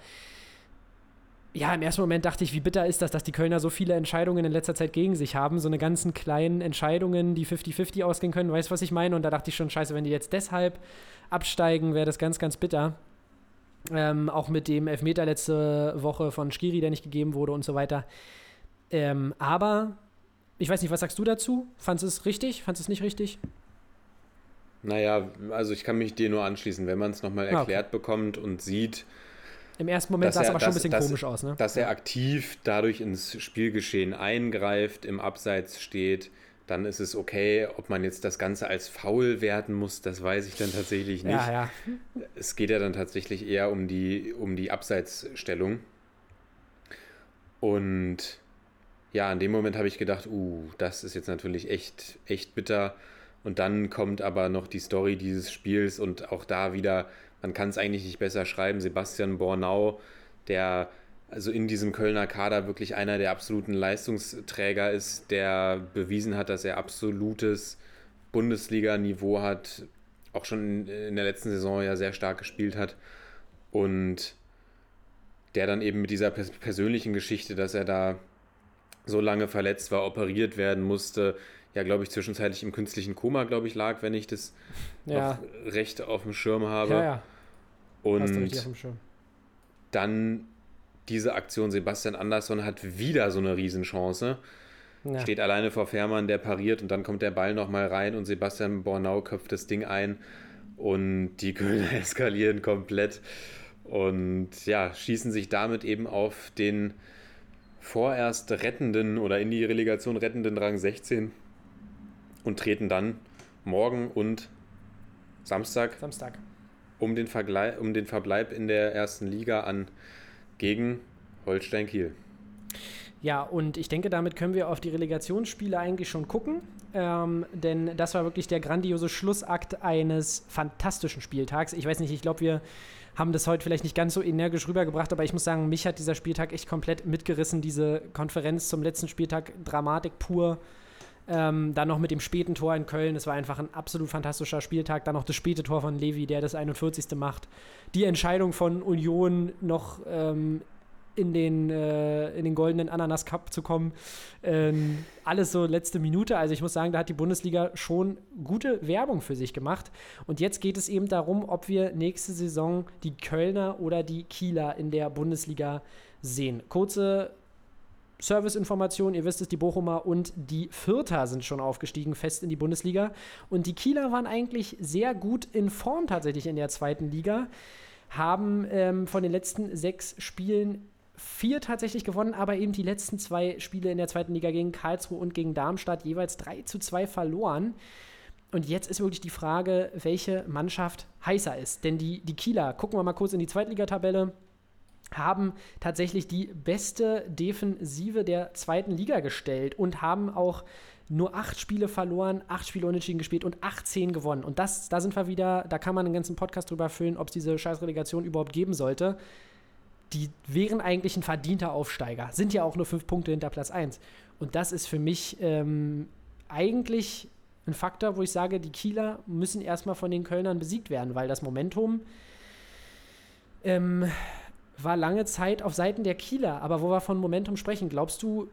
ja, im ersten Moment dachte ich, wie bitter ist das, dass die Kölner so viele Entscheidungen in letzter Zeit gegen sich haben. So eine ganzen kleinen Entscheidungen, die 50-50 ausgehen können. Weißt du, was ich meine? Und da dachte ich schon, scheiße, wenn die jetzt deshalb absteigen, wäre das ganz, ganz bitter. Ähm, auch mit dem Elfmeter letzte Woche von Skiri, der nicht gegeben wurde und so weiter. Ähm, aber ich weiß nicht, was sagst du dazu? Fandest du es richtig? Fandest du es nicht richtig? Naja, also ich kann mich dir nur anschließen, wenn man es nochmal erklärt ah, okay. bekommt und sieht, im ersten Moment sah es aber schon ein bisschen dass, komisch aus, ne? Dass er aktiv dadurch ins Spielgeschehen eingreift, im Abseits steht, dann ist es okay. Ob man jetzt das Ganze als faul werten muss, das weiß ich dann tatsächlich nicht. Ja, ja. Es geht ja dann tatsächlich eher um die, um die Abseitsstellung. Und ja, in dem Moment habe ich gedacht, uh, das ist jetzt natürlich echt, echt bitter. Und dann kommt aber noch die Story dieses Spiels und auch da wieder man kann es eigentlich nicht besser schreiben. Sebastian Bornau, der also in diesem Kölner Kader wirklich einer der absoluten Leistungsträger ist, der bewiesen hat, dass er absolutes Bundesliga-Niveau hat, auch schon in der letzten Saison ja sehr stark gespielt hat und der dann eben mit dieser persönlichen Geschichte, dass er da so lange verletzt war, operiert werden musste, ja, glaube ich, zwischenzeitlich im künstlichen Koma, glaube ich, lag, wenn ich das ja. noch recht auf dem Schirm habe. Ja, ja. Und dann diese Aktion, Sebastian Andersson hat wieder so eine Riesenchance. Ja. Steht alleine vor Fährmann, der pariert und dann kommt der Ball nochmal rein und Sebastian Bornau köpft das Ding ein und die Kölner eskalieren komplett und ja, schießen sich damit eben auf den vorerst rettenden oder in die Relegation rettenden Rang 16 und treten dann morgen und Samstag, Samstag. Um, den um den Verbleib in der ersten Liga an gegen Holstein Kiel. Ja, und ich denke, damit können wir auf die Relegationsspiele eigentlich schon gucken. Ähm, denn das war wirklich der grandiose Schlussakt eines fantastischen Spieltags. Ich weiß nicht, ich glaube, wir haben das heute vielleicht nicht ganz so energisch rübergebracht, aber ich muss sagen, mich hat dieser Spieltag echt komplett mitgerissen. Diese Konferenz zum letzten Spieltag, Dramatik pur. Ähm, dann noch mit dem späten Tor in Köln. Es war einfach ein absolut fantastischer Spieltag. Dann noch das späte Tor von Levi, der das 41. macht. Die Entscheidung von Union noch ähm, in, den, äh, in den goldenen Ananas Cup zu kommen. Ähm, alles so letzte Minute. Also ich muss sagen, da hat die Bundesliga schon gute Werbung für sich gemacht. Und jetzt geht es eben darum, ob wir nächste Saison die Kölner oder die Kieler in der Bundesliga sehen. Kurze Serviceinformation, ihr wisst es, die Bochumer und die Fürther sind schon aufgestiegen, fest in die Bundesliga. Und die Kieler waren eigentlich sehr gut in Form tatsächlich in der zweiten Liga, haben ähm, von den letzten sechs Spielen vier tatsächlich gewonnen, aber eben die letzten zwei Spiele in der zweiten Liga gegen Karlsruhe und gegen Darmstadt jeweils 3 zu 2 verloren. Und jetzt ist wirklich die Frage, welche Mannschaft heißer ist. Denn die, die Kieler, gucken wir mal kurz in die Zweitligatabelle, haben tatsächlich die beste Defensive der zweiten Liga gestellt und haben auch nur acht Spiele verloren, acht Spiele unentschieden gespielt und 18 gewonnen. Und das, da sind wir wieder, da kann man einen ganzen Podcast drüber füllen, ob es diese Scheißrelegation überhaupt geben sollte. Die wären eigentlich ein verdienter Aufsteiger, sind ja auch nur fünf Punkte hinter Platz 1. Und das ist für mich ähm, eigentlich ein Faktor, wo ich sage, die Kieler müssen erstmal von den Kölnern besiegt werden, weil das Momentum ähm, war lange Zeit auf Seiten der Kieler. Aber wo wir von Momentum sprechen, glaubst du,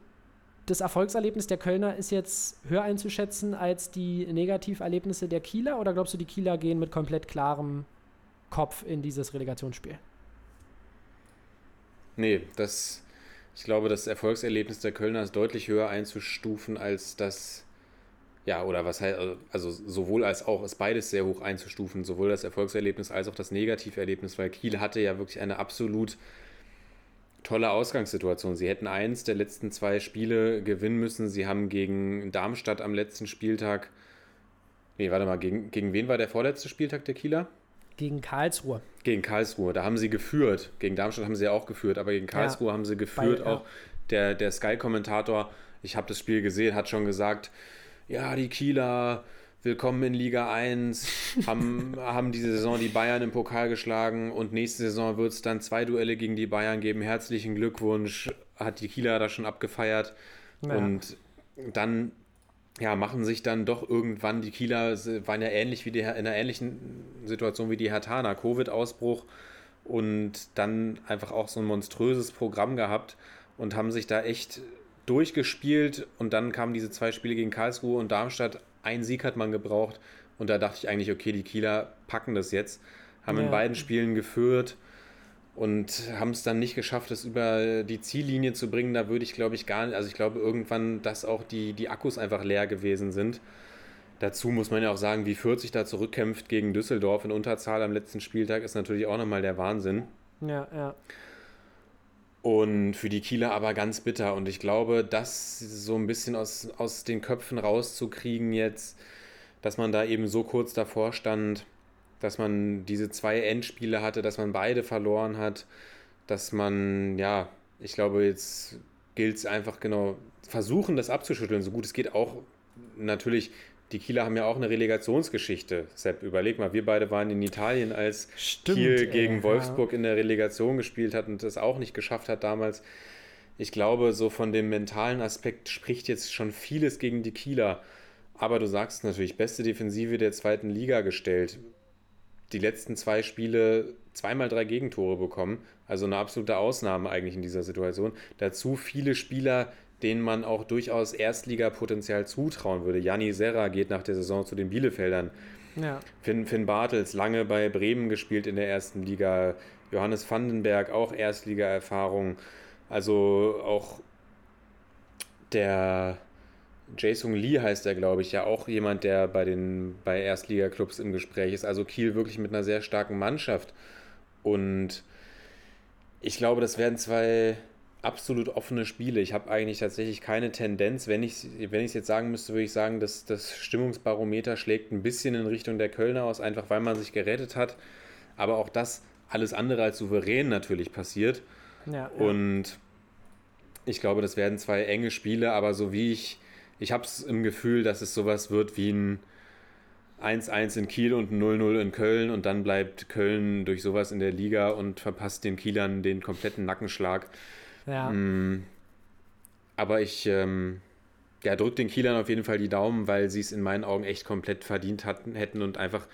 das Erfolgserlebnis der Kölner ist jetzt höher einzuschätzen als die Negativerlebnisse der Kieler? Oder glaubst du, die Kieler gehen mit komplett klarem Kopf in dieses Relegationsspiel? Nee, das, ich glaube, das Erfolgserlebnis der Kölner ist deutlich höher einzustufen als das ja, oder was heißt, also sowohl als auch ist beides sehr hoch einzustufen, sowohl das Erfolgserlebnis als auch das Negativerlebnis, weil Kiel hatte ja wirklich eine absolut tolle Ausgangssituation. Sie hätten eins der letzten zwei Spiele gewinnen müssen. Sie haben gegen Darmstadt am letzten Spieltag, nee, warte mal, gegen, gegen wen war der vorletzte Spieltag der Kieler? Gegen Karlsruhe. Gegen Karlsruhe, da haben sie geführt. Gegen Darmstadt haben sie ja auch geführt, aber gegen Karlsruhe ja, haben sie geführt. Bei, ja. Auch der, der Sky-Kommentator, ich habe das Spiel gesehen, hat schon gesagt, ja, die Kieler, willkommen in Liga 1, haben, haben diese Saison die Bayern im Pokal geschlagen und nächste Saison wird es dann zwei Duelle gegen die Bayern geben. Herzlichen Glückwunsch, hat die Kieler da schon abgefeiert. Ja. Und dann ja, machen sich dann doch irgendwann, die Kieler waren ja ähnlich wie die, in einer ähnlichen Situation wie die Hertaner, Covid-Ausbruch und dann einfach auch so ein monströses Programm gehabt und haben sich da echt durchgespielt und dann kamen diese zwei Spiele gegen Karlsruhe und Darmstadt. Ein Sieg hat man gebraucht und da dachte ich eigentlich, okay, die Kieler packen das jetzt. Haben ja. in beiden Spielen geführt und haben es dann nicht geschafft, es über die Ziellinie zu bringen. Da würde ich, glaube ich, gar nicht, also ich glaube irgendwann, dass auch die, die Akkus einfach leer gewesen sind. Dazu muss man ja auch sagen, wie 40 da zurückkämpft gegen Düsseldorf in Unterzahl am letzten Spieltag, ist natürlich auch nochmal der Wahnsinn. Ja, ja. Und für die Kieler aber ganz bitter. Und ich glaube, das so ein bisschen aus, aus den Köpfen rauszukriegen jetzt, dass man da eben so kurz davor stand, dass man diese zwei Endspiele hatte, dass man beide verloren hat, dass man, ja, ich glaube, jetzt gilt es einfach genau, versuchen, das abzuschütteln, so gut es geht. Auch natürlich die Kieler haben ja auch eine Relegationsgeschichte. Sepp, überleg mal, wir beide waren in Italien, als Stimmt, Kiel gegen ey, Wolfsburg ja. in der Relegation gespielt hat und das auch nicht geschafft hat damals. Ich glaube, so von dem mentalen Aspekt spricht jetzt schon vieles gegen die Kieler. Aber du sagst natürlich, beste Defensive der zweiten Liga gestellt. Die letzten zwei Spiele zweimal drei Gegentore bekommen. Also eine absolute Ausnahme eigentlich in dieser Situation. Dazu viele Spieler, denen man auch durchaus Erstligapotenzial zutrauen würde. Janni Serra geht nach der Saison zu den Bielefeldern. Ja. Finn, Finn Bartels, lange bei Bremen gespielt in der ersten Liga. Johannes Vandenberg, auch Erstliga-Erfahrung. Also auch der Jason Lee heißt er, glaube ich, ja auch jemand, der bei den bei Erstliga-Clubs im Gespräch ist. Also Kiel wirklich mit einer sehr starken Mannschaft. Und ich glaube, das werden zwei absolut offene Spiele. Ich habe eigentlich tatsächlich keine Tendenz. Wenn ich wenn es jetzt sagen müsste, würde ich sagen, dass das Stimmungsbarometer schlägt ein bisschen in Richtung der Kölner aus, einfach weil man sich gerettet hat. Aber auch das alles andere als souverän natürlich passiert. Ja. Und ich glaube, das werden zwei enge Spiele, aber so wie ich, ich habe es im Gefühl, dass es sowas wird wie ein 1-1 in Kiel und ein 0-0 in Köln und dann bleibt Köln durch sowas in der Liga und verpasst den Kielern den kompletten Nackenschlag. Ja. Mm, aber ich ähm, ja, drücke den Kielern auf jeden Fall die Daumen, weil sie es in meinen Augen echt komplett verdient hatten, hätten und einfach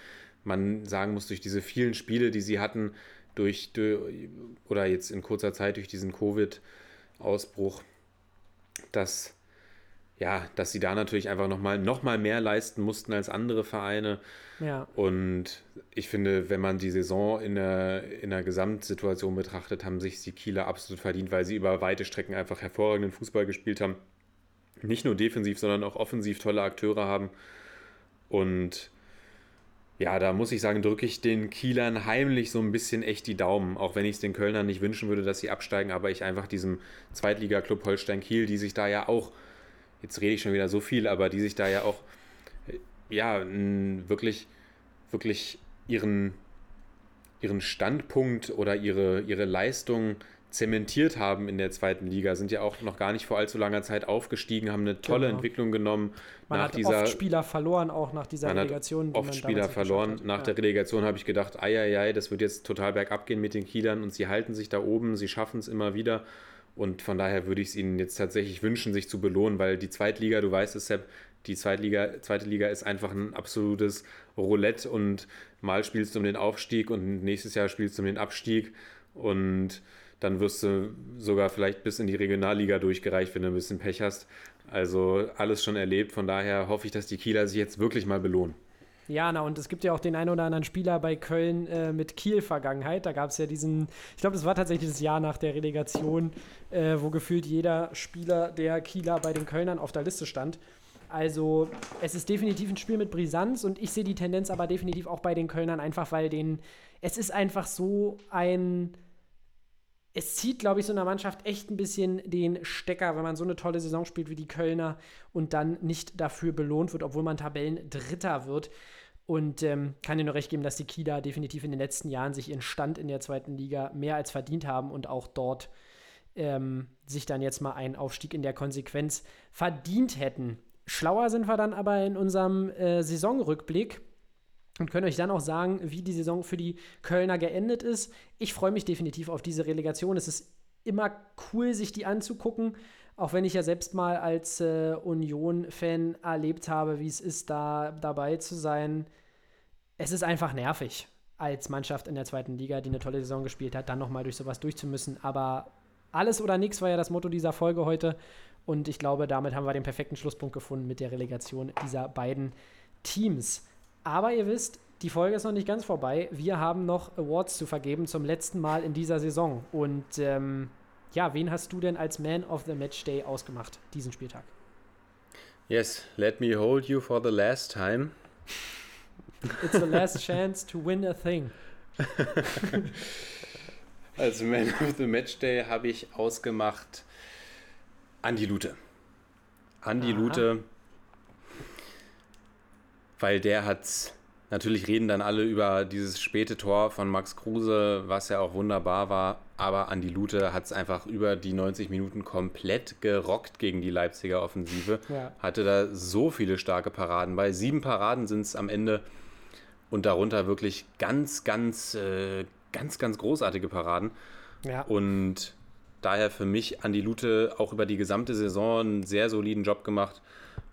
man sagen muss, durch diese vielen Spiele, die sie hatten, durch, durch oder jetzt in kurzer Zeit durch diesen Covid-Ausbruch, dass ja, dass sie da natürlich einfach nochmal noch mal mehr leisten mussten als andere Vereine. Ja. Und ich finde, wenn man die Saison in der, in der Gesamtsituation betrachtet, haben sich die Kieler absolut verdient, weil sie über weite Strecken einfach hervorragenden Fußball gespielt haben. Nicht nur defensiv, sondern auch offensiv tolle Akteure haben. Und ja, da muss ich sagen, drücke ich den Kielern heimlich so ein bisschen echt die Daumen, auch wenn ich es den Kölnern nicht wünschen würde, dass sie absteigen, aber ich einfach diesem Zweitliga-Club Holstein Kiel, die sich da ja auch jetzt rede ich schon wieder so viel, aber die sich da ja auch, ja, wirklich, wirklich ihren, ihren Standpunkt oder ihre, ihre Leistung zementiert haben in der zweiten Liga, sind ja auch noch gar nicht vor allzu langer Zeit aufgestiegen, haben eine tolle genau. Entwicklung genommen. Man nach hat dieser, oft Spieler verloren, auch nach dieser man Relegation. Hat oft Spieler verloren. Nach ja. der Relegation habe ich gedacht, ei, das wird jetzt total bergab gehen mit den Kielern und sie halten sich da oben, sie schaffen es immer wieder. Und von daher würde ich es ihnen jetzt tatsächlich wünschen, sich zu belohnen, weil die Zweitliga, du weißt es, Sepp, die Zweitliga, zweite Liga ist einfach ein absolutes Roulette und mal spielst du um den Aufstieg und nächstes Jahr spielst du um den Abstieg und dann wirst du sogar vielleicht bis in die Regionalliga durchgereicht, wenn du ein bisschen Pech hast. Also alles schon erlebt, von daher hoffe ich, dass die Kieler sich jetzt wirklich mal belohnen. Ja, na, und es gibt ja auch den einen oder anderen Spieler bei Köln äh, mit Kiel-Vergangenheit. Da gab es ja diesen, ich glaube, das war tatsächlich das Jahr nach der Relegation, äh, wo gefühlt jeder Spieler der Kieler bei den Kölnern auf der Liste stand. Also es ist definitiv ein Spiel mit Brisanz und ich sehe die Tendenz aber definitiv auch bei den Kölnern, einfach weil den, es ist einfach so ein, es zieht, glaube ich, so einer Mannschaft echt ein bisschen den Stecker, wenn man so eine tolle Saison spielt wie die Kölner und dann nicht dafür belohnt wird, obwohl man Tabellendritter wird. Und ähm, kann dir nur recht geben, dass die Kieler definitiv in den letzten Jahren sich ihren Stand in der zweiten Liga mehr als verdient haben und auch dort ähm, sich dann jetzt mal einen Aufstieg in der Konsequenz verdient hätten. Schlauer sind wir dann aber in unserem äh, Saisonrückblick und können euch dann auch sagen, wie die Saison für die Kölner geendet ist. Ich freue mich definitiv auf diese Relegation. Es ist immer cool, sich die anzugucken, auch wenn ich ja selbst mal als äh, Union-Fan erlebt habe, wie es ist, da dabei zu sein. Es ist einfach nervig, als Mannschaft in der zweiten Liga, die eine tolle Saison gespielt hat, dann nochmal durch sowas durchzumüssen. Aber alles oder nichts war ja das Motto dieser Folge heute. Und ich glaube, damit haben wir den perfekten Schlusspunkt gefunden mit der Relegation dieser beiden Teams. Aber ihr wisst, die Folge ist noch nicht ganz vorbei. Wir haben noch Awards zu vergeben zum letzten Mal in dieser Saison. Und ähm, ja, wen hast du denn als Man of the Match Day ausgemacht, diesen Spieltag? Yes, let me hold you for the last time. It's the last chance to win a thing. Als Man of the Match Day habe ich ausgemacht Andi Lute. Andi Aha. Lute, weil der hat, natürlich reden dann alle über dieses späte Tor von Max Kruse, was ja auch wunderbar war, aber Andi Lute hat es einfach über die 90 Minuten komplett gerockt gegen die Leipziger Offensive. Ja. Hatte da so viele starke Paraden bei. Sieben Paraden sind es am Ende und darunter wirklich ganz, ganz, äh, ganz, ganz großartige Paraden. Ja. Und daher für mich Andi Lute auch über die gesamte Saison einen sehr soliden Job gemacht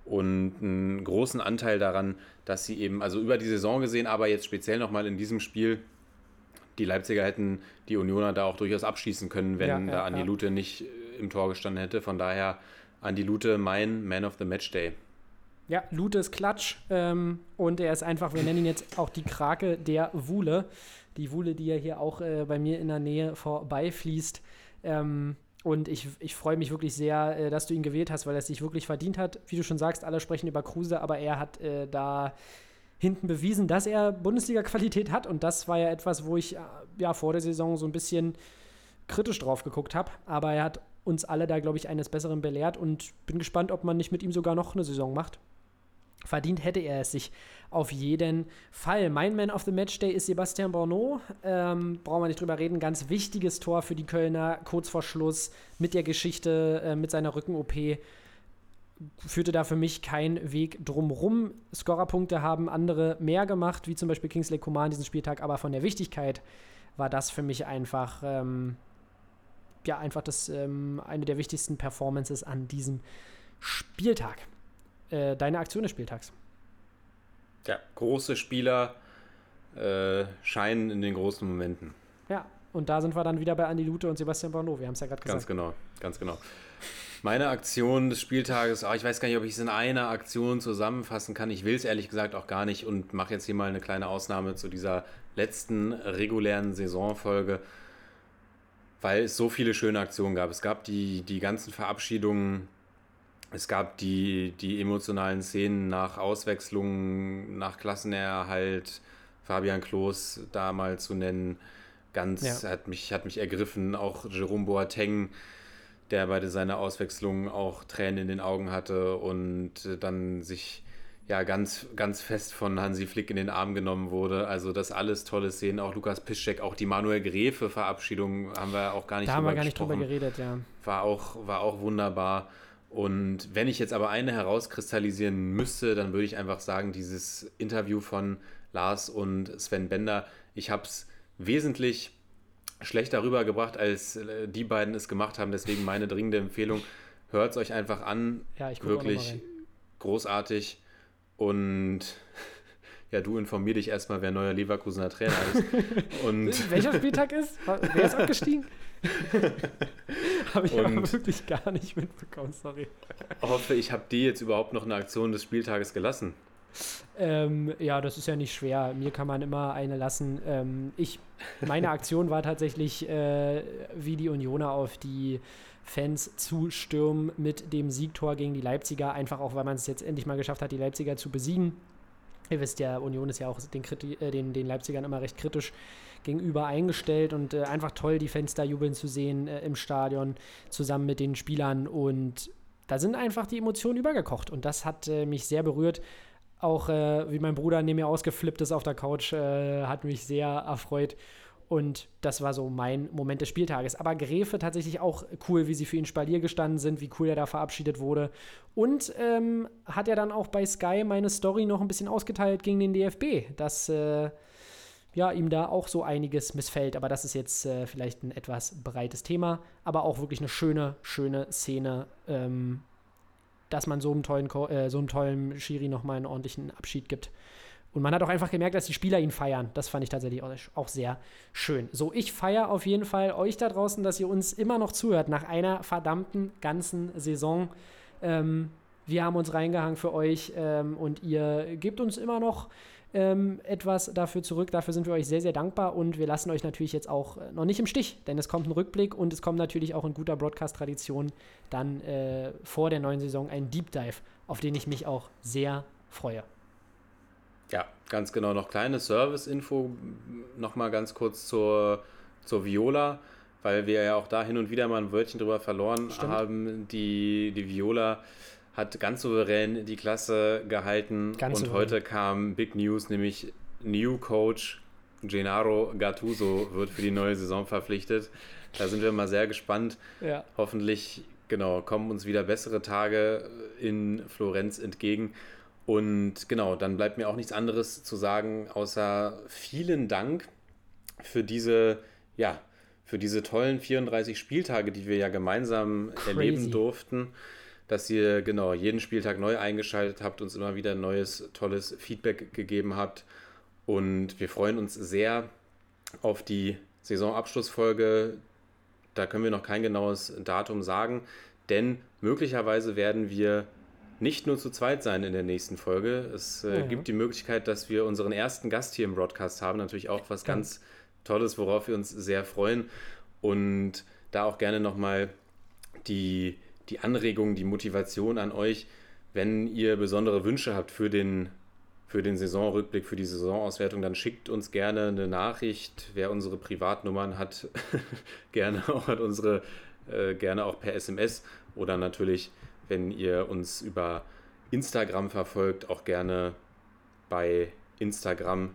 und einen großen Anteil daran, dass sie eben, also über die Saison gesehen, aber jetzt speziell nochmal in diesem Spiel, die Leipziger hätten die Unioner da auch durchaus abschießen können, wenn Ja, ja, da Andi. Lute nicht im Tor gestanden hätte. Von daher Andi Lute mein Man of the Match Day. Ja, Lute ist Klatsch ähm, und er ist einfach, wir nennen ihn jetzt auch die Krake der Wuhle. Die Wuhle, die ja hier auch äh, bei mir in der Nähe vorbeifließt. Ähm, und ich, ich freue mich wirklich sehr, äh, dass du ihn gewählt hast, weil er es sich wirklich verdient hat. Wie du schon sagst, alle sprechen über Kruse, aber er hat äh, da hinten bewiesen, dass er Bundesliga-Qualität hat. Und das war ja etwas, wo ich äh, ja vor der Saison so ein bisschen kritisch drauf geguckt habe. Aber er hat uns alle da, glaube ich, eines Besseren belehrt und bin gespannt, ob man nicht mit ihm sogar noch eine Saison macht. Verdient hätte er es sich auf jeden Fall. Mein Man of the Match Day ist Sebastian Borneau. Ähm, brauchen wir nicht drüber reden. Ganz wichtiges Tor für die Kölner, kurz vor Schluss mit der Geschichte, äh, mit seiner Rücken-OP. Führte da für mich kein Weg drumrum. Scorerpunkte haben andere mehr gemacht, wie zum Beispiel Kingsley Coman diesen Spieltag, aber von der Wichtigkeit war das für mich einfach, ähm, ja, einfach das, ähm, eine der wichtigsten Performances an diesem Spieltag. Äh, deine Aktion des Spieltags. Ja, große Spieler äh, scheinen in den großen Momenten. Ja, und da sind wir dann wieder bei Andi Lute und Sebastian Borneau. Wir haben es ja gerade Ganz gesagt. genau, ganz genau. Meine Aktion des Spieltages, ah, ich weiß gar nicht, ob ich es in einer Aktion zusammenfassen kann. Ich will es ehrlich gesagt auch gar nicht und mache jetzt hier mal eine kleine Ausnahme zu dieser letzten regulären Saisonfolge, weil es so viele schöne Aktionen gab. Es gab die, die ganzen Verabschiedungen, es gab die, die emotionalen Szenen nach Auswechslungen, nach Klassenerhalt, Fabian Klos da mal zu nennen. Ganz Ja. hat, mich, hat mich ergriffen, auch Jerome Boateng, der bei seiner Auswechslung auch Tränen in den Augen hatte und dann sich ja ganz, ganz fest von Hansi Flick in den Arm genommen wurde. Also das alles tolle Szenen, auch Lukas Piszczek, auch die Manuel Gräfe Verabschiedung haben wir auch gar nicht Da haben wir gar nicht drüber geredet, ja. war auch, war auch wunderbar. Und wenn ich jetzt aber eine herauskristallisieren müsste, dann würde ich einfach sagen, dieses Interview von Lars und Sven Bender, ich habe es wesentlich schlechter rübergebracht, als äh, die beiden es gemacht haben. Deswegen meine dringende Empfehlung, hört es euch einfach an. Ja, ich Wirklich großartig. Und ja, du informier dich erstmal, wer neuer Leverkusener Trainer ist. Und Welcher Spieltag ist? Wer ist abgestiegen? Habe ich aber Und- wirklich gar nicht mitbekommen, sorry. hoffe, ich habe dir jetzt überhaupt noch eine Aktion des Spieltages gelassen. Ähm, ja, das ist ja nicht schwer. Mir kann man immer eine lassen. Ähm, ich, meine Aktion war tatsächlich, äh, wie die Unioner auf die Fans zu stürmen mit dem Siegtor gegen die Leipziger, einfach auch, weil man es jetzt endlich mal geschafft hat, die Leipziger zu besiegen. Ihr wisst ja, Union ist ja auch den, äh, den, den Leipzigern immer recht kritisch gegenüber eingestellt und äh, einfach toll, die da jubeln zu sehen äh, im Stadion zusammen mit den Spielern und da sind einfach die Emotionen übergekocht und das hat äh, mich sehr berührt. Auch äh, wie mein Bruder neben mir ausgeflippt ist auf der Couch, äh, hat mich sehr erfreut. Und das war so mein Moment des Spieltages. Aber Gräfe tatsächlich auch cool, wie sie für ihn Spalier gestanden sind, wie cool er da verabschiedet wurde. Und ähm, hat er dann auch bei Sky meine Story noch ein bisschen ausgeteilt gegen den DFB, dass äh, ja, ihm da auch so einiges missfällt. Aber das ist jetzt äh, vielleicht ein etwas breites Thema. Aber auch wirklich eine schöne, schöne Szene, ähm, dass man so einem tollen, äh, so einem tollen Schiri nochmal einen ordentlichen Abschied gibt. Und man hat auch einfach gemerkt, dass die Spieler ihn feiern. Das fand ich tatsächlich auch sehr schön. So, ich feiere auf jeden Fall euch da draußen, dass ihr uns immer noch zuhört nach einer verdammten ganzen Saison. Ähm, wir haben uns reingehangen für euch ähm, und ihr gebt uns immer noch ähm, etwas dafür zurück. Dafür sind wir euch sehr, sehr dankbar und wir lassen euch natürlich jetzt auch noch nicht im Stich, denn es kommt ein Rückblick und es kommt natürlich auch in guter Broadcast-Tradition dann äh, vor der neuen Saison ein Deep Dive, auf den ich mich auch sehr freue. Ja, ganz genau. Noch kleine Service-Info, nochmal ganz kurz zur, zur Viola, weil wir ja auch da hin und wieder mal ein Wörtchen drüber verloren Stimmt. haben. Die, die Viola hat ganz souverän die Klasse gehalten ganz und souverän. heute kam Big News, nämlich New Coach Gennaro Gattuso wird für die neue Saison verpflichtet. Da sind wir mal sehr gespannt. Ja. Hoffentlich, genau, kommen uns wieder bessere Tage in Florenz entgegen. Und genau, dann bleibt mir auch nichts anderes zu sagen, außer vielen Dank für diese, ja, für diese tollen 34 Spieltage, die wir ja gemeinsam Crazy. erleben durften, dass ihr genau jeden Spieltag neu eingeschaltet habt, uns immer wieder neues, tolles Feedback gegeben habt. Und wir freuen uns sehr auf die Saisonabschlussfolge. Da können wir noch kein genaues Datum sagen, denn möglicherweise werden wir nicht nur zu zweit sein in der nächsten Folge. Es äh, ja. gibt die Möglichkeit, dass wir unseren ersten Gast hier im Broadcast haben. Natürlich auch was ganz Tolles, worauf wir uns sehr freuen. Und da auch gerne nochmal die, die Anregung, die Motivation an euch, wenn ihr besondere Wünsche habt für den, für den Saisonrückblick, für die Saisonauswertung, dann schickt uns gerne eine Nachricht. Wer unsere Privatnummern hat, gerne auch hat unsere, äh, gerne auch per SMS oder natürlich wenn ihr uns über Instagram verfolgt, auch gerne bei Instagram.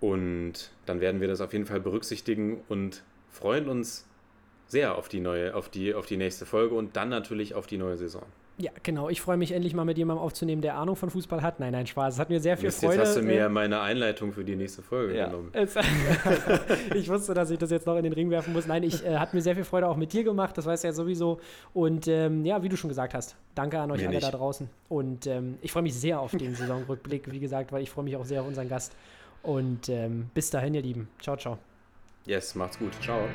Und dann werden wir das auf jeden Fall berücksichtigen und freuen uns sehr auf die neue, auf die, auf die nächste Folge und dann natürlich auf die neue Saison. Ja, genau. Ich freue mich endlich mal mit jemandem aufzunehmen, der Ahnung von Fußball hat. Nein, nein, Spaß. Es hat mir sehr viel Mist, Freude. Jetzt hast du mir ja meine Einleitung für die nächste Folge ja. genommen. ich wusste, dass ich das jetzt noch in den Ring werfen muss. Nein, ich äh, hat mir sehr viel Freude auch mit dir gemacht. Das weißt du ja sowieso. Und ähm, ja, wie du schon gesagt hast, danke an euch mir alle nicht. da draußen. Und ähm, ich freue mich sehr auf den Saisonrückblick, wie gesagt, weil ich freue mich auch sehr auf unseren Gast. Und ähm, bis dahin, ihr Lieben. Ciao, ciao. Yes, macht's gut. Ciao.